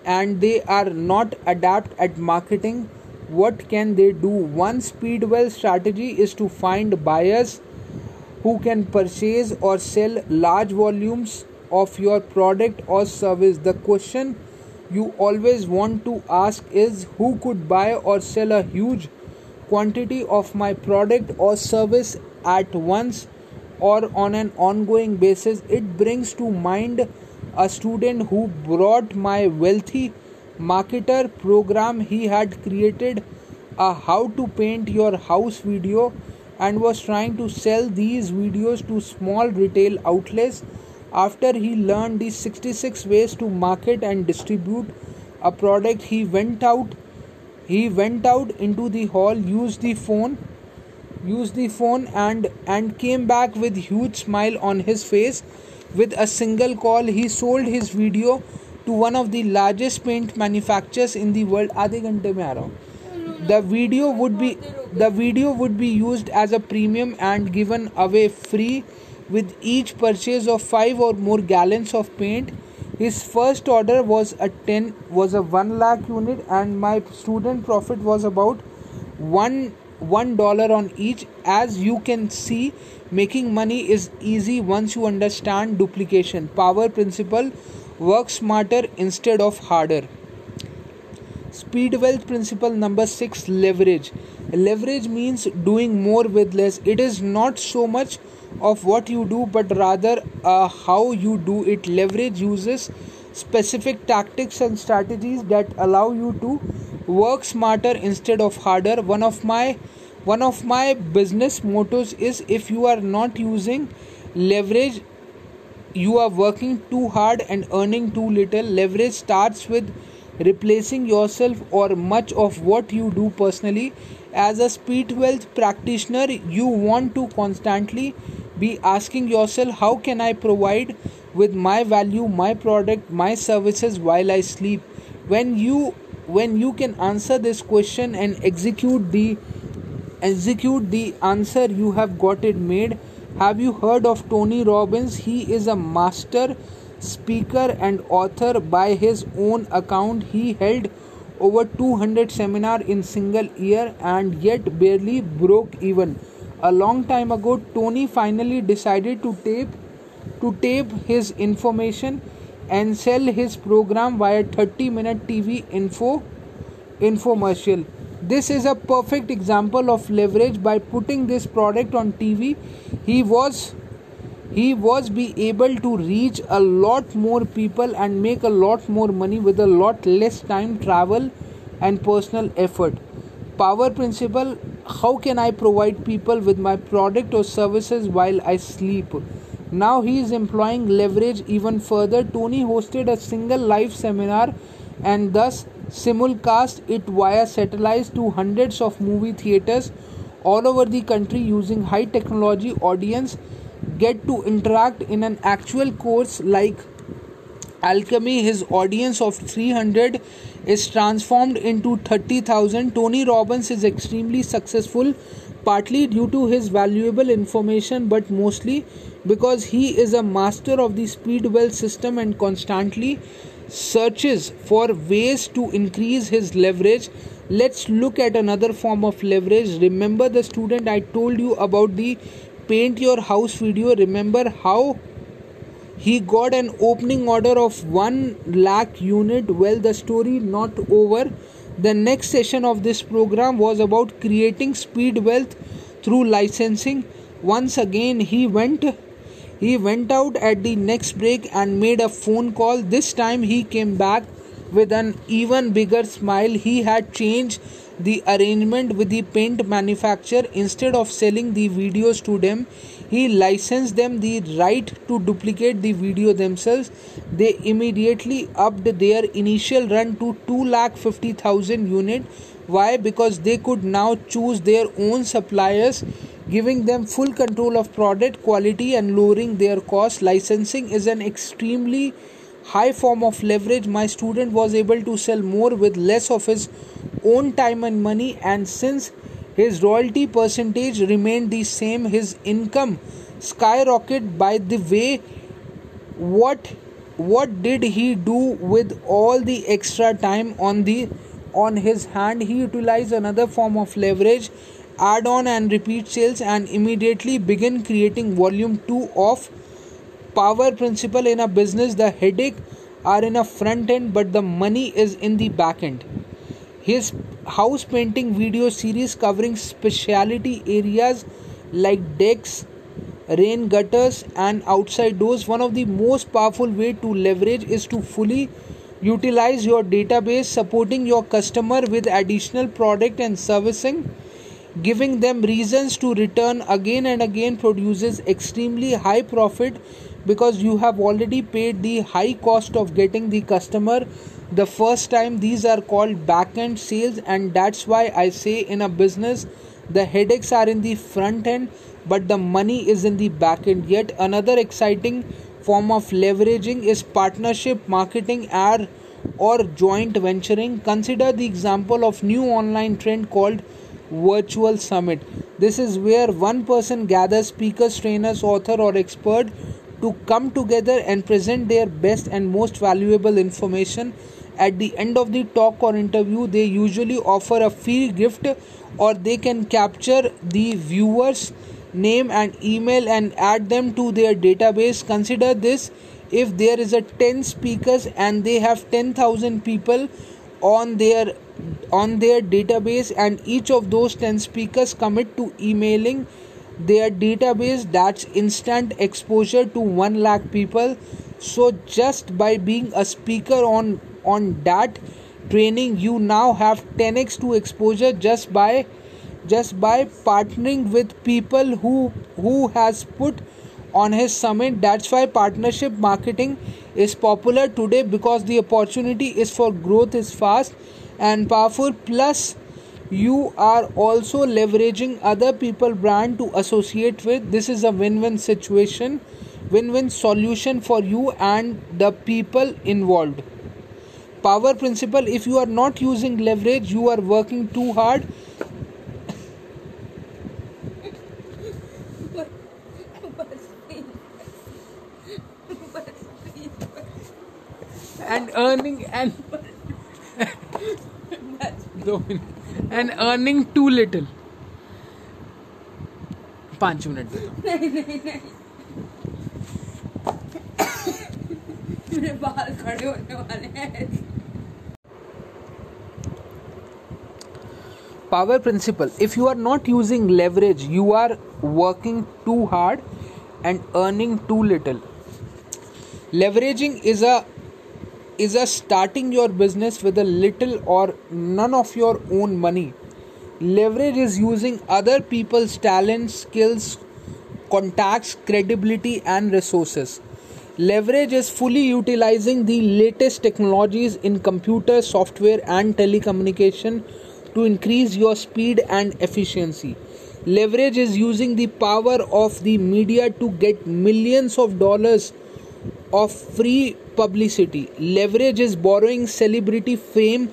and they are not adept at marketing. What can they do? One speed wealth strategy is to find buyers who can purchase or sell large volumes of your product or service. The question you always want to ask is who could buy or sell a huge quantity of my product or service at once or on an ongoing basis it brings to mind a student who brought my wealthy marketer program he had created a how to paint your house video and was trying to sell these videos to small retail outlets. After he learned the 66 ways to market and distribute a product, he went out he went out into the hall, used the phone used the phone and and came back with huge smile on his face with a single call he sold his video to one of the largest paint manufacturers in the world आधे घंटे में आ रहा हूँ the video would be the video would be used as a premium and given away free with each purchase of 5 or more gallons of paint his first order was a 10 was a 1 lakh unit and my student profit was about 1 one dollar on each. As you can see making money is easy once you understand duplication. Power principle work smarter instead of harder. Speed wealth principle number 6 leverage. Leverage means doing more with less. It is not so much of what you do but rather uh, how you do it. Leverage uses specific tactics and strategies that allow you to work smarter instead of harder. One of my one of my business mottos is if you are not using leverage you are working too hard and earning too little. Leverage starts with replacing yourself or much of what you do personally as a speed wealth practitioner you want to constantly be asking yourself how can i provide with my value my product my services while i sleep? When you when you can answer this question and execute the execute the answer you have got it made. Have you heard of tony robbins? He is a master speaker and author. By his own account he held over 200 seminar in single year and yet barely broke even a long time ago tony finally decided to tape to tape his information and sell his program via 30 minute TV info infomercial. This is a perfect example of leverage by putting this product on TV. He was he was be able to reach a lot more people and make a lot more money with a lot less time travel and personal effort power principle how can i provide people with my product or services while i sleep now he is employing leverage even further. Tony hosted a single live seminar and thus simulcast it via satellite to hundreds of movie theaters all over the country using high technology audience get to interact in an actual course like alchemy his audience of 300 is transformed into 30000 tony robbins is extremely successful partly due to his valuable information but mostly because he is a master of the speed wealth system and constantly searches for ways to increase his leverage. Let's look at another form of leverage. Remember the student i told you about the paint your house video remember how he got an opening order of 1 lakh unit well the story not over the next session of this program was about creating speed wealth through licensing. Once again, he went he went out at the next break and made a phone call. This time he came back with an even bigger smile. He had changed the arrangement with the paint manufacturer. Instead of selling the videos to them he licensed them the right to duplicate the video themselves. They immediately upped their initial run to 2 lakh 50000 unit. Why? Because they could now choose their own suppliers giving them full control of product quality and lowering their cost. Licensing is an extremely high form of leverage my student was able to sell more with less of his own time and money and since his royalty percentage remained the same his income skyrocketed by the way. What what did he do with all the extra time on the on his hand? He utilized another form of leverage add on and repeat sales and immediately begin creating volume 2 of power principle in a business the headache are in a front end but the money is in the back end. His house painting video series covering specialty areas like decks rain gutters and outside doors one of the most powerful way to leverage is to fully utilize your database supporting your customer with additional product and servicing giving them reasons to return again and again produces extremely high profit because you have already paid the high cost of getting the customer the first time. These are called back end sales and that's why i say in a business the headaches are in the front end but the money is in the back end. Yet another exciting form of leveraging is partnership marketing or or joint venturing. Consider the example of new online trend called virtual summit. This is where one person gathers speakers trainers author or expert to come together and present their best and most valuable information. At the end of the talk or interview they usually offer a free gift or they can capture the viewers name and email and add them to their database. Consider this. If there is a 10 speakers and they have 10000 people on their on their database and each of those 10 speakers commit to emailing their database that's instant exposure to 1 lakh people. So just by being a speaker on on that training you now have 10x to exposure just by just by partnering with people who who has put on his summit. That's why partnership marketing is popular today because the opportunity is for growth is fast and powerful. Plus you are also leveraging other people brand to associate with. This is a win-win situation win-win solution for you and the people involved. Power principle if you are not using leverage you are working too hard. And earning and and earning too little पाँच minute दे नहीं नहीं नहीं मेरे बाल खड़े होने वाले हैं power principle if you are not using leverage you are working too hard and earning too little leveraging is a is a starting your business with a little or none of your own money leverage is using other people's talents skills contacts credibility and resources leverage is fully utilizing the latest technologies in computer software and telecommunication to increase your speed and efficiency. Leverage is using the power of the media to get millions of dollars of free publicity. Leverage is borrowing celebrity fame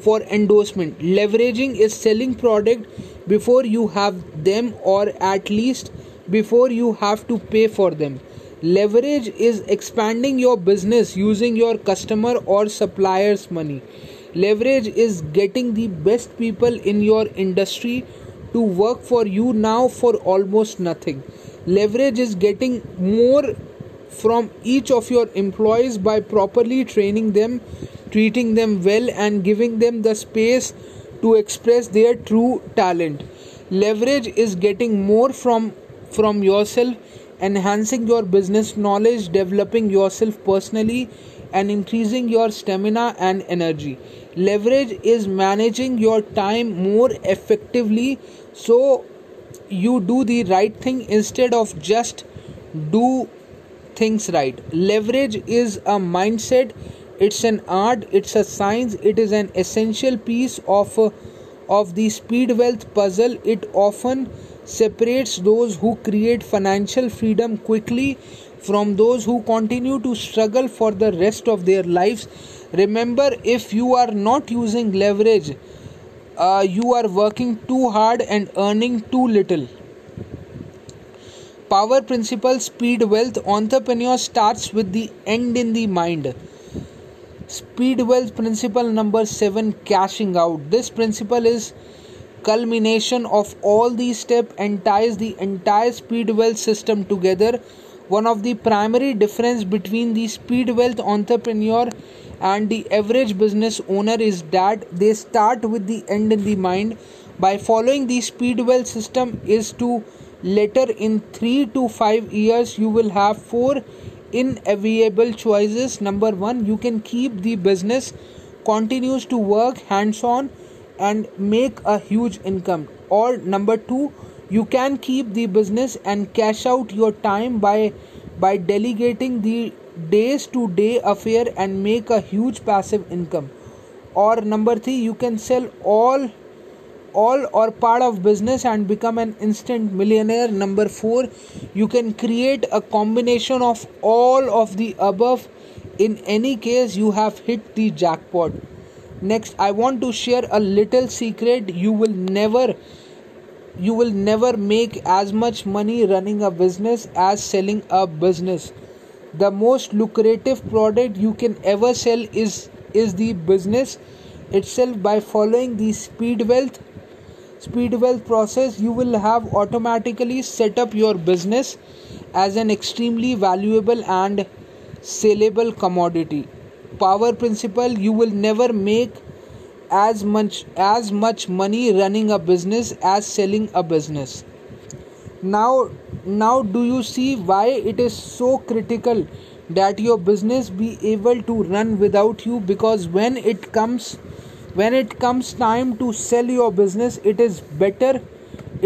for endorsement. Leveraging is selling product before you have them or at least before you have to pay for them. Leverage is expanding your business using your customer or supplier's money leverage is getting the best people in your industry to work for you now for almost nothing leverage is getting more from each of your employees by properly training them treating them well and giving them the space to express their true talent. Leverage is getting more from from yourself enhancing your business knowledge developing yourself personally and increasing your stamina and energy. Leverage is managing your time more effectively so you do the right thing instead of just do things right. Leverage is a mindset. It's an art. It's a science. It is an essential piece of of the speed wealth puzzle. It often separates those who create financial freedom quickly from those who continue to struggle for the rest of their lives. Remember, if you are not using leverage, uh, you are working too hard and earning too little. Power principle, speed, wealth. Entrepreneur starts with the end in the mind. Speed wealth principle number seven cashing out. This principle is culmination of all these steps and ties the entire speed wealth system together one of the primary difference between the speed wealth entrepreneur and the average business owner is that they start with the end in the mind by following the speed wealth system is to later in 3 to 5 years you will have four inevitable choices. Number 1 you can keep the business continues to work hands on and make a huge income. Or number 2 you can keep the business and cash out your time by by delegating the days to day affair and make a huge passive income. Or number 3 you can sell all all or part of business and become an instant millionaire. Number 4 you can create a combination of all of the above. In any case you have hit the jackpot. Next i want to share a little secret. You will never you will never make as much money running a business as selling a business. The most lucrative product you can ever sell is is the business itself. By following the speed wealth speed wealth process you will have automatically set up your business as an extremely valuable and saleable commodity. Power principle you will never make as much as much money running a business as selling a business. Now now do you see why it is so critical that your business be able to run without you? Because when it comes when it comes time to sell your business it is better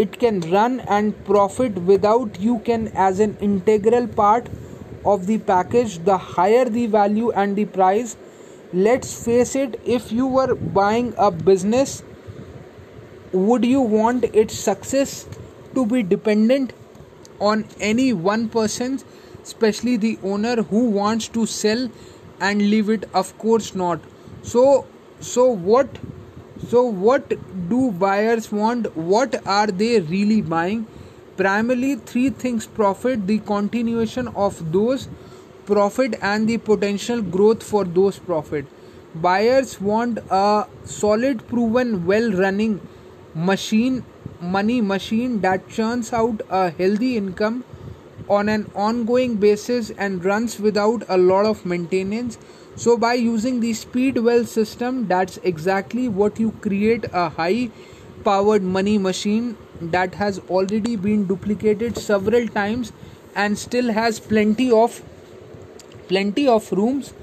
it can run and profit without you can as an integral part of the package. The higher the value and the price let's face it if you were buying a business would you want its success to be dependent on any one person especially the owner who wants to sell and leave it? Of course not. So so what so what do buyers want? What are they really buying? Primarily three things. Profit the continuation of those profit and the potential growth for those profit. Buyers want a solid proven well running machine money machine that churns out a healthy income on an ongoing basis and runs without a lot of maintenance. So by using the speed wealth system that's exactly what you create a high powered money machine that has already been duplicated several times and still has plenty of plenty of rooms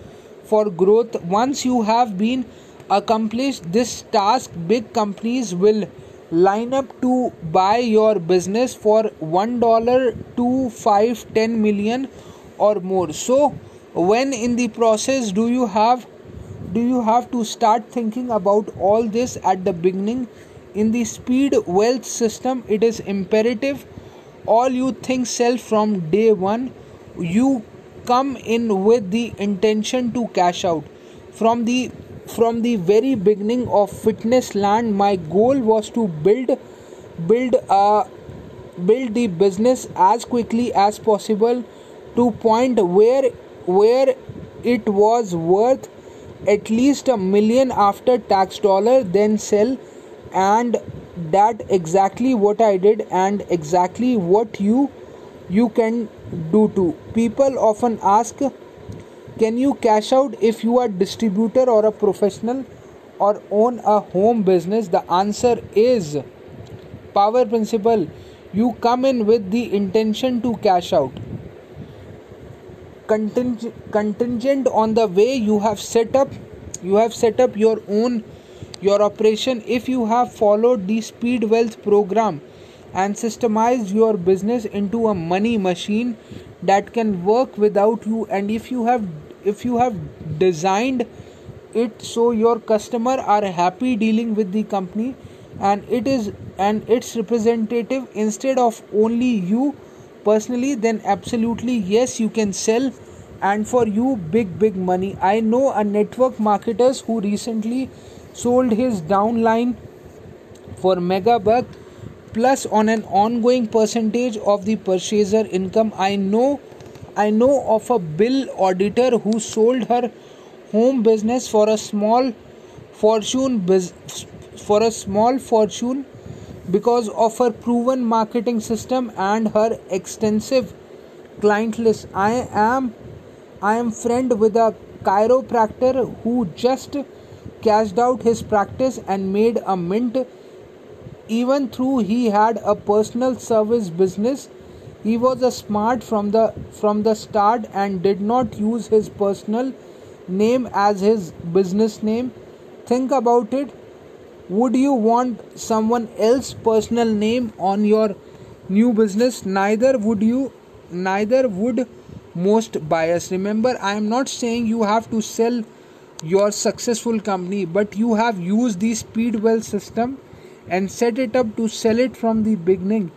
for growth. Once you have been accomplished this task big companies will line up to buy your business for 1 dollar to 5 10 million or more. So when in the process do you have do you have to start thinking about all this at the beginning? In the speed wealth system it is imperative. All you think sell from day one you come in with the intention to cash out. From the from the very beginning of fitness land my goal was to build build a build the business as quickly as possible to point where where it was worth at least a million after tax dollar then sell and that exactly what i did and exactly what you you can do too. People often ask can you cash out if you are distributor or a professional or own a home business? The answer is power principle. You come in with the intention to cash out. Contingent, on the way you have set up you have set up your own your operation. If you have followed the speed wealth program and systemized your business into a money machine that can work without you and if you have if you have designed it so your customer are happy dealing with the company and it is and its representative instead of only you personally then absolutely yes you can sell. And for you big big money. I know a network marketers who recently sold his downline for megabuck plus on an ongoing percentage of the purchaser income. I know i know of a bill auditor who sold her home business for a small fortune for a small fortune because of her proven marketing system and her extensive client list. I am i am friend with a chiropractor who just cashed out his practice and made a mint. Even though he had a personal service business he was a smart from the from the start and did not use his personal name as his business name. Think about it. Would you want someone else personal name on your new business? Neither would you neither would most buyers. Remember i am not saying you have to sell your successful company but you have used the speed wealth system and set it up to sell it from the beginning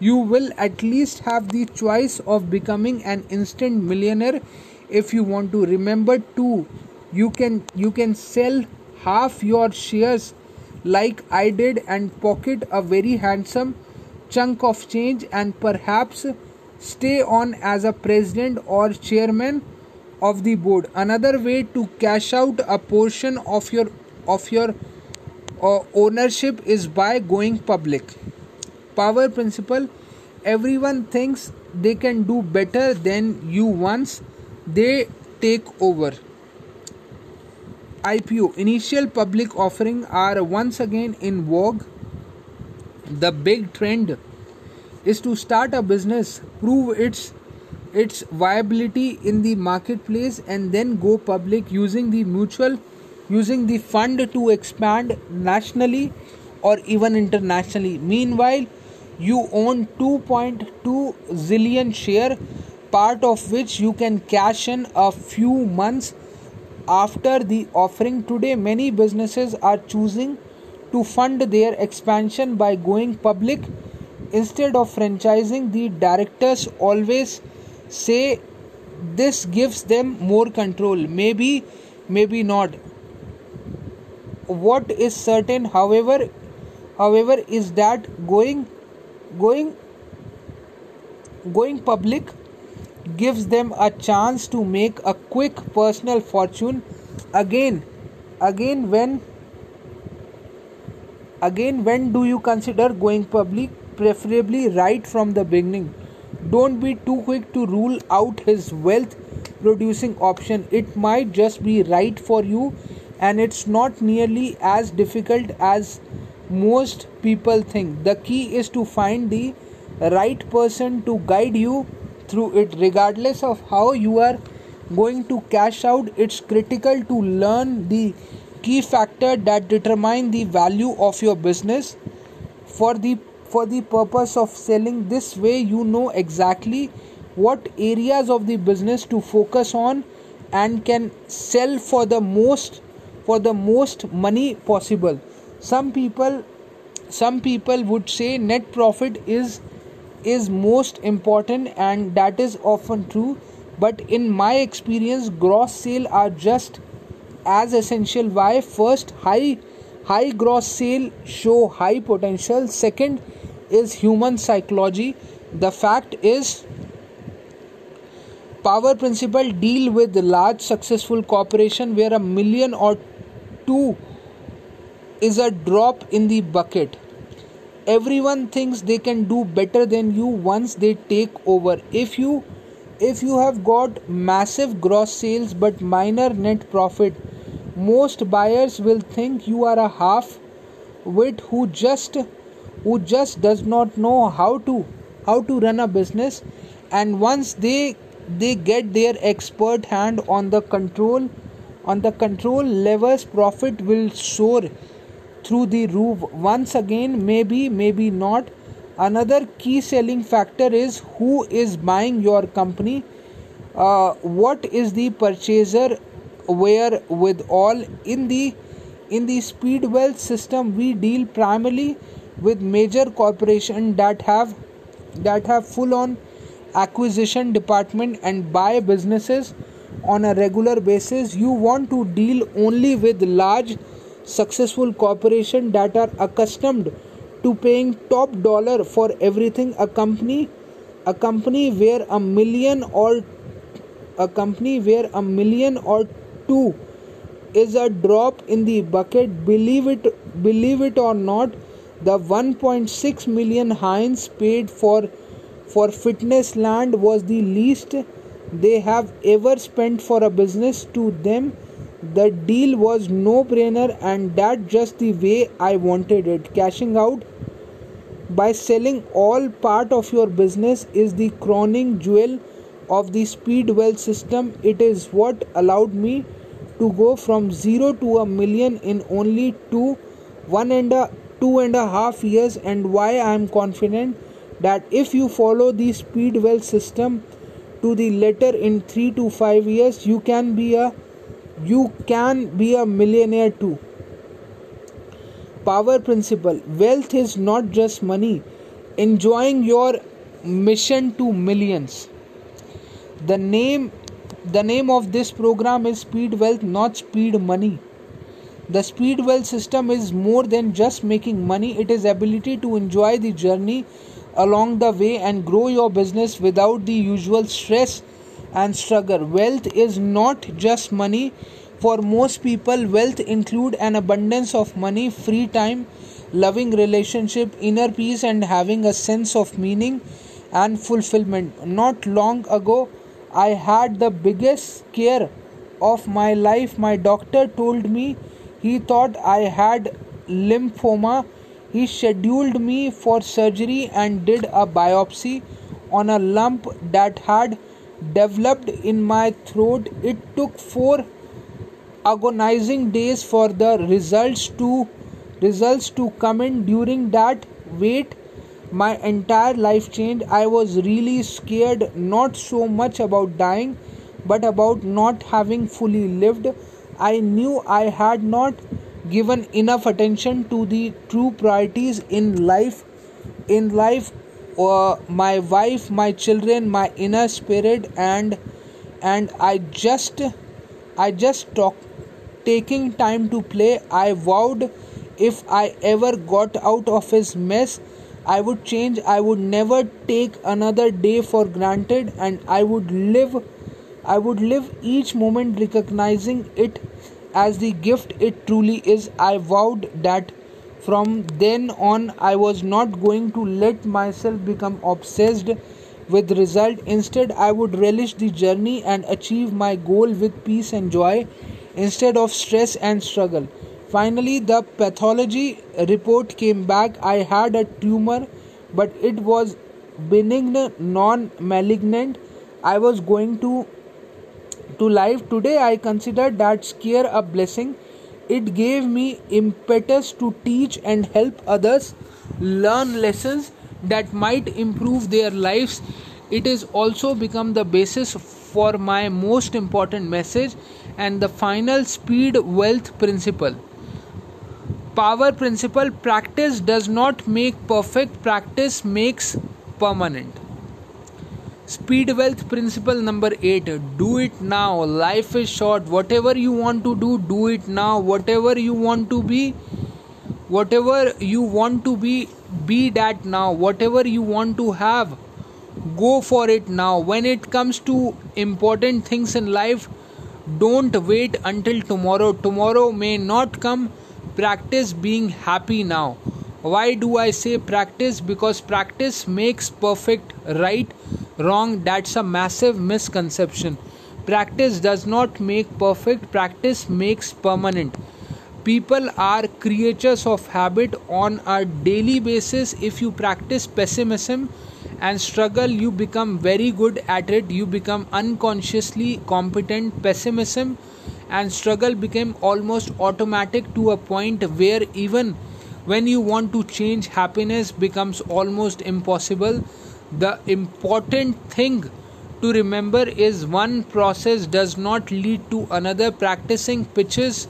you will at least have the choice of becoming an instant millionaire if you want to. Remember too you can you can sell half your shares like i did and pocket a very handsome chunk of change and perhaps stay on as a president or chairman of the board. Another way to cash out a portion of your of your uh, ownership is by going public power principle everyone thinks they can do better than you once they take over. Ipo initial public offering are once again in vogue. The big trend is to start a business prove its its viability in the marketplace and then go public using the mutual using the fund to expand nationally or even internationally. Meanwhile you own 2.2 zillion share part of which you can cash in a few months after the offering. Today many businesses are choosing to fund their expansion by going public instead of franchising. The directors always say this gives them more control. Maybe maybe not. What is certain however however is that going going going public gives them a chance to make a quick personal fortune again. Again when again when do you consider going public? Preferably right from the beginning. Don't be too quick to rule out his wealth producing option. It might just be right for you and it's not nearly as difficult as most people think. The key is to find the right person to guide you through it regardless of how you are going to cash out. It's critical to learn the key factor that determine the value of your business. For the for the purpose of selling this way you know exactly what areas of the business to focus on and can sell for the most for the most money possible some people some people would say net profit is is most important and that is often true. But in my experience gross sale are just as essential. Why? First high high gross sale show high potential. Second is human psychology. The fact is power principle deal with large successful corporation where a million or two is a drop in the bucket. Everyone thinks they can do better than you once they take over. If you if you have got massive gross sales but minor net profit, most buyers will think you are a half wit who just who just does not know how to how to run a business and once they they get their expert hand on the control on the control levers profit will soar through the roof once again maybe maybe not. Another key selling factor is who is buying your company. Uh, what is the purchaser where with all? In the in the speed wealth system we deal primarily with major corporations that have that have full on acquisition department and buy businesses on a regular basis. You want to deal only with large successful corporations that are accustomed to paying top dollar for everything a company a company where a million or a company where a million or two is a drop in the bucket believe it believe it or not the 1.6 million Heinz paid for for fitness land was the least they have ever spent for a business to them the deal was no brainer and that just the way i wanted it. Cashing out by selling all part of your business is the crowning jewel of the speed wealth system. It is what allowed me to go from 0 to a million in only 2 one and a two and a half years and why i am confident that if you follow the Speed wealth system to the letter in 3 to 5 years you can be a you can be a millionaire too. Power principle. Wealth is not just money. Enjoying your mission to millions. The name the name of this program is speed wealth not speed money. The speed wealth system is more than just making money. It is ability to enjoy the journey along the way and grow your business without the usual stress and struggle. Wealth is not just money. For most people wealth include an abundance of money free time loving relationship inner peace and having a sense of meaning and fulfillment. Not long ago i had the biggest scare of my life. My doctor told me he thought i had lymphoma. He scheduled me for surgery and did a biopsy on a lump that had developed in my throat. It took four agonizing days for the results to results to come in. During that wait my entire life changed. I was really scared not so much about dying but about not having fully lived. I knew i had not given enough attention to the true priorities in life in life uh, my wife my children my inner spirit and and i just i just talk taking time to play i vowed if i ever got out of his mess i would change i would never take another day for granted and i would live i would live each moment recognizing it as the gift it truly is. I vowed that from then on I was not going to let myself become obsessed with result. Instead, I would relish the journey and achieve my goal with peace and joy instead of stress and struggle. Finally, the pathology report came back. I had a tumor, but it was benign, non malignant. I was going to to life. Today, I consider that scare a blessing. It gave me impetus to teach and help others learn lessons that might improve their lives. It has also become the basis for my most important message and the final speed wealth principle. Power principle practice does not make perfect, practice makes permanent. Speed wealth principle number 8 do it now. Life is short. Whatever you want to do, do it now. Whatever you want to be, whatever you want to be, be that now. Whatever you want to have, go for it now. When it comes to important things in life, don't wait until tomorrow. Tomorrow may not come. Practice being happy now. Why do I say practice? Because practice makes perfect, right? Wrong, that's a massive misconception. Practice does not make perfect, practice makes permanent. People are creatures of habit on a daily basis. If you practice pessimism and struggle, you become very good at it. You become unconsciously competent. Pessimism and struggle became almost automatic to a point where even when you want to change happiness becomes almost impossible. The important thing to remember is one process does not lead to another. Practicing pitches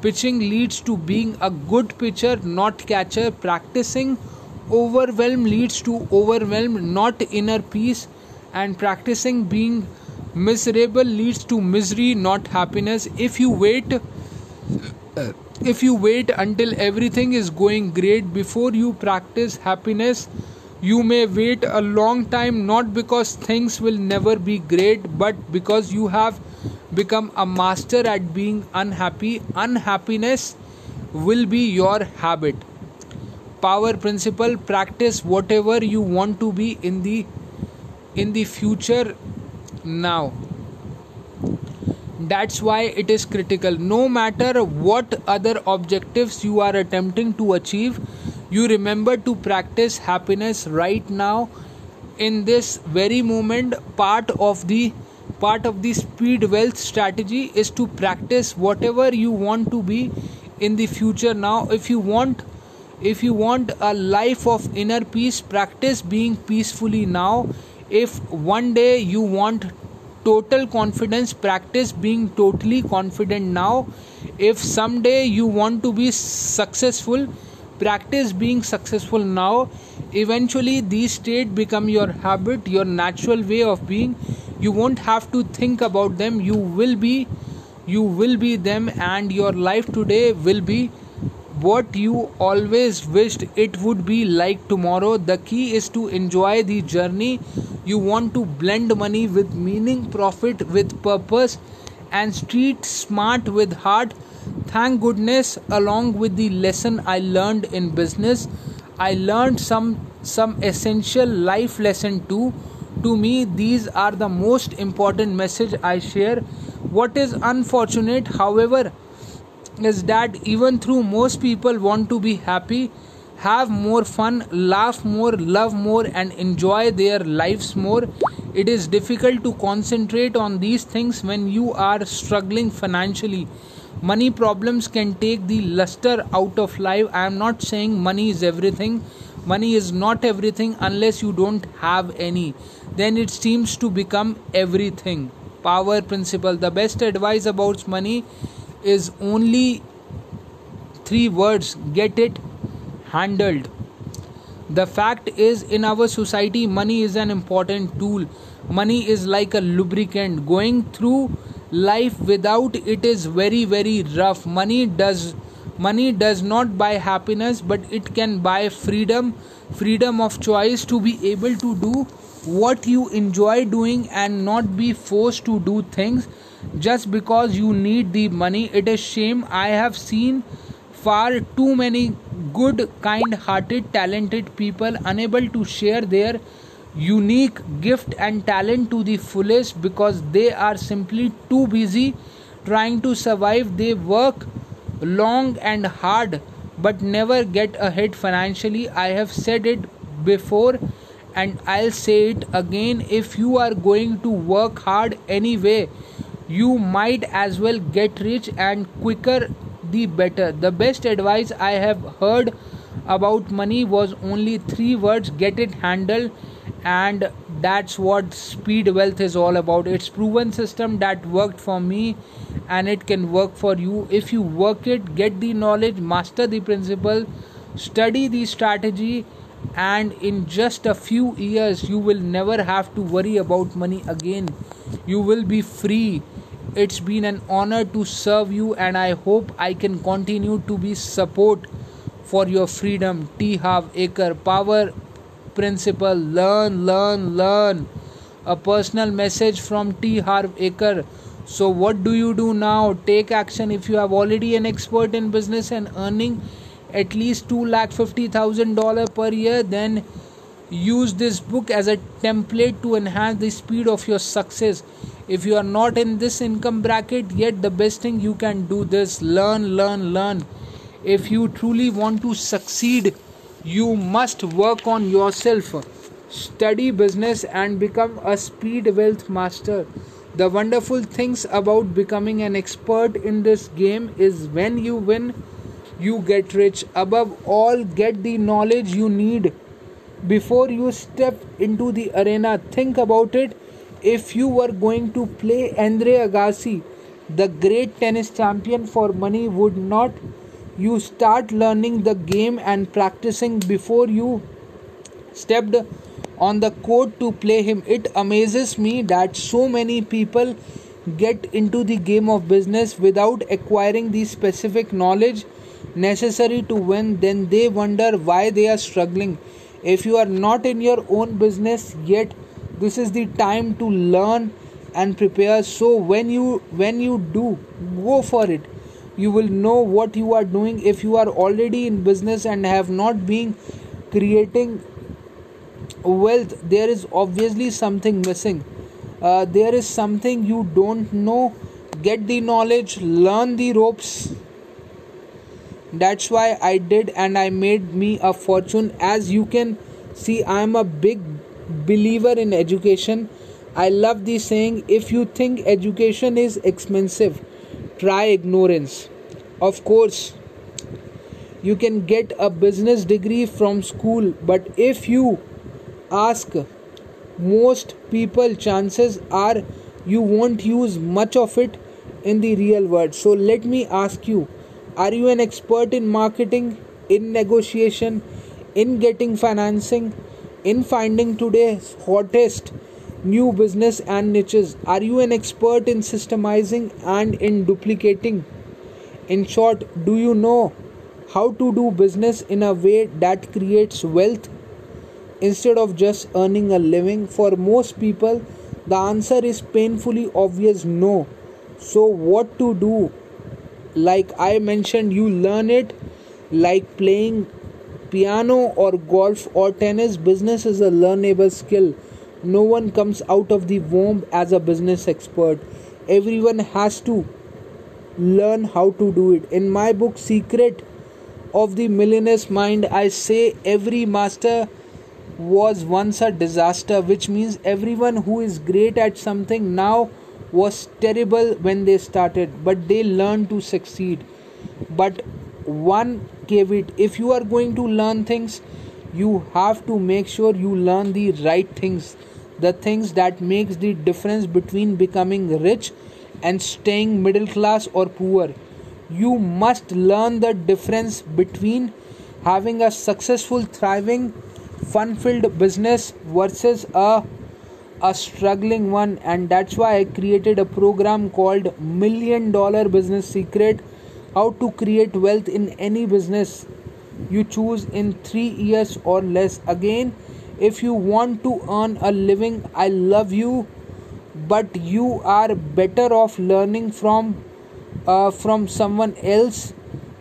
pitching leads to being a good pitcher not catcher. Practicing overwhelm leads to overwhelm not inner peace. And practicing being miserable leads to misery not happiness. If you wait if you wait until everything is going great before you practice happiness you may wait a long time not because things will never be great but because you have become a master at being unhappy. Unhappiness will be your habit. Power principle practice whatever you want to be in the in the future now that's why it is critical. No matter what other objectives you are attempting to achieve you remember to practice happiness right now in this very moment. Part of the part of the speed wealth strategy is to practice whatever you want to be in the future. Now if you want if you want a life of inner peace practice being peacefully now. If one day you want total confidence practice being totally confident. Now if someday you want to be successful practice being successful now. Eventually these state become your habit your natural way of being. You won't have to think about them. You will be you will be them and your life today will be what you always wished it would be like tomorrow. The key is to enjoy the journey. You want to blend money with meaning profit with purpose and street smart with heart. Thank goodness along with the lesson i learned in business i learned some some essential life lesson too. To me these are the most important message i share. What is unfortunate however is that even though most people want to be happy have more fun laugh more love more and enjoy their lives more it is difficult to concentrate on these things when you are struggling financially. Money problems can take the luster out of life. I am not saying money is everything. Money is not everything unless you don't have any. Then it seems to become everything. Power principle. The best advice about money is only three words get it handled. The fact is in our society money is an important tool. Money is like a lubricant. Going through life without it is very very rough. Money does money does not buy happiness but it can buy freedom freedom of choice to be able to do what you enjoy doing and not be forced to do things just because you need the money it is shame. I have seen far too many good kind hearted talented people unable to share their unique gift and talent to the fullest because they are simply too busy trying to survive. They work long and hard but never get ahead financially. I have said it before and i'll say it again. If you are going to work hard anyway you might as well get rich and quicker the better. The best advice i have heard about money was only three words get it handled and that's what speed wealth is all about. It's proven system that worked for me and it can work for you. If you work it get the knowledge master the principle study the strategy and in just a few years you will never have to worry about money again. You will be free it's been an honor to serve you and i hope i can continue to be support for your freedom. T. Harv Eker power principle learn learn learn. A personal message from t. Harv Eker. So what do you do now? Take action if you have already an expert in business and earning at least 2 lakh 50000 dollar per year then use this book as a template to enhance the speed of your success if you are not in this income bracket yet the best thing you can do this learn learn learn. If you truly want to succeed you must work on yourself. Study business and become a speed wealth master. The wonderful things about becoming an expert in this game is when you win you get rich. Above all get the knowledge you need. Before you step into the arena think about it if you were going to play andre agassi the great tennis champion for money would not. You start learning the game and practicing before you stepped on the court to play him. It amazes me that so many people get into the game of business without acquiring the specific knowledge necessary to win. Then they wonder why they are struggling. If you are not in your own business yet this is the time to learn and prepare. So when you when you do go for it. You will know what you are doing. If you are already in business and have not been creating wealth there is obviously something missing. Uh, there is something you don't know. Get the knowledge learn the ropes. That's why i did and i made me a fortune. As you can see i am a big believer in education i love the saying if you think education is expensive try ignorance. Of course you can get a business degree from school but if you ask most people chances are you won't use much of it in the real world. So let me ask you are you an expert in marketing in negotiation in getting financing in finding today's hottest new business and niches are you an expert in systemizing and in duplicating in short do you know how to do business in a way that creates wealth instead of just earning a living? For most people, the answer is painfully obvious no. So, what to do? Like I mentioned, you learn it like playing piano or golf or tennis. Business is a learnable skill. No one comes out of the womb as a business expert. Everyone has to learn how to do it. In my book, Secret of the millionaire's mind, I say every master was once a disaster, which means everyone who is great at something now was terrible when they started, but they learned to succeed. But one caveat if you are going to learn things, you have to make sure you learn the right things. The things that makes the difference between becoming rich and staying middle class or poor. You must learn the difference between having a successful thriving fun filled business versus a a struggling one. And that's why i created a program called million dollar business secret how to create wealth in any business. You choose in 3 years or less. Again if you want to earn a living i love you but you are better off learning from uh, from someone else.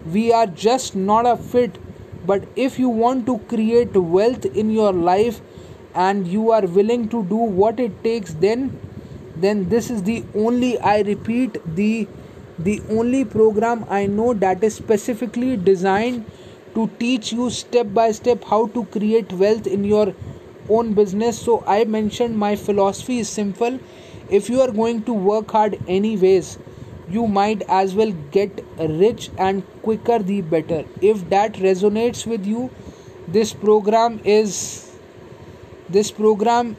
We are just not a fit. But if you want to create wealth in your life and you are willing to do what it takes then then this is the only i repeat the the only program i know that is specifically designed to teach you step by step how to create wealth in your own business. So i mentioned my philosophy is simple. If you are going to work hard anyways you might as well get rich and quicker the better. If that resonates with you this program is this program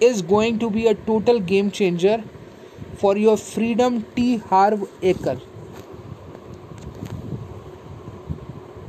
is going to be a total game changer for your freedom t harv Eker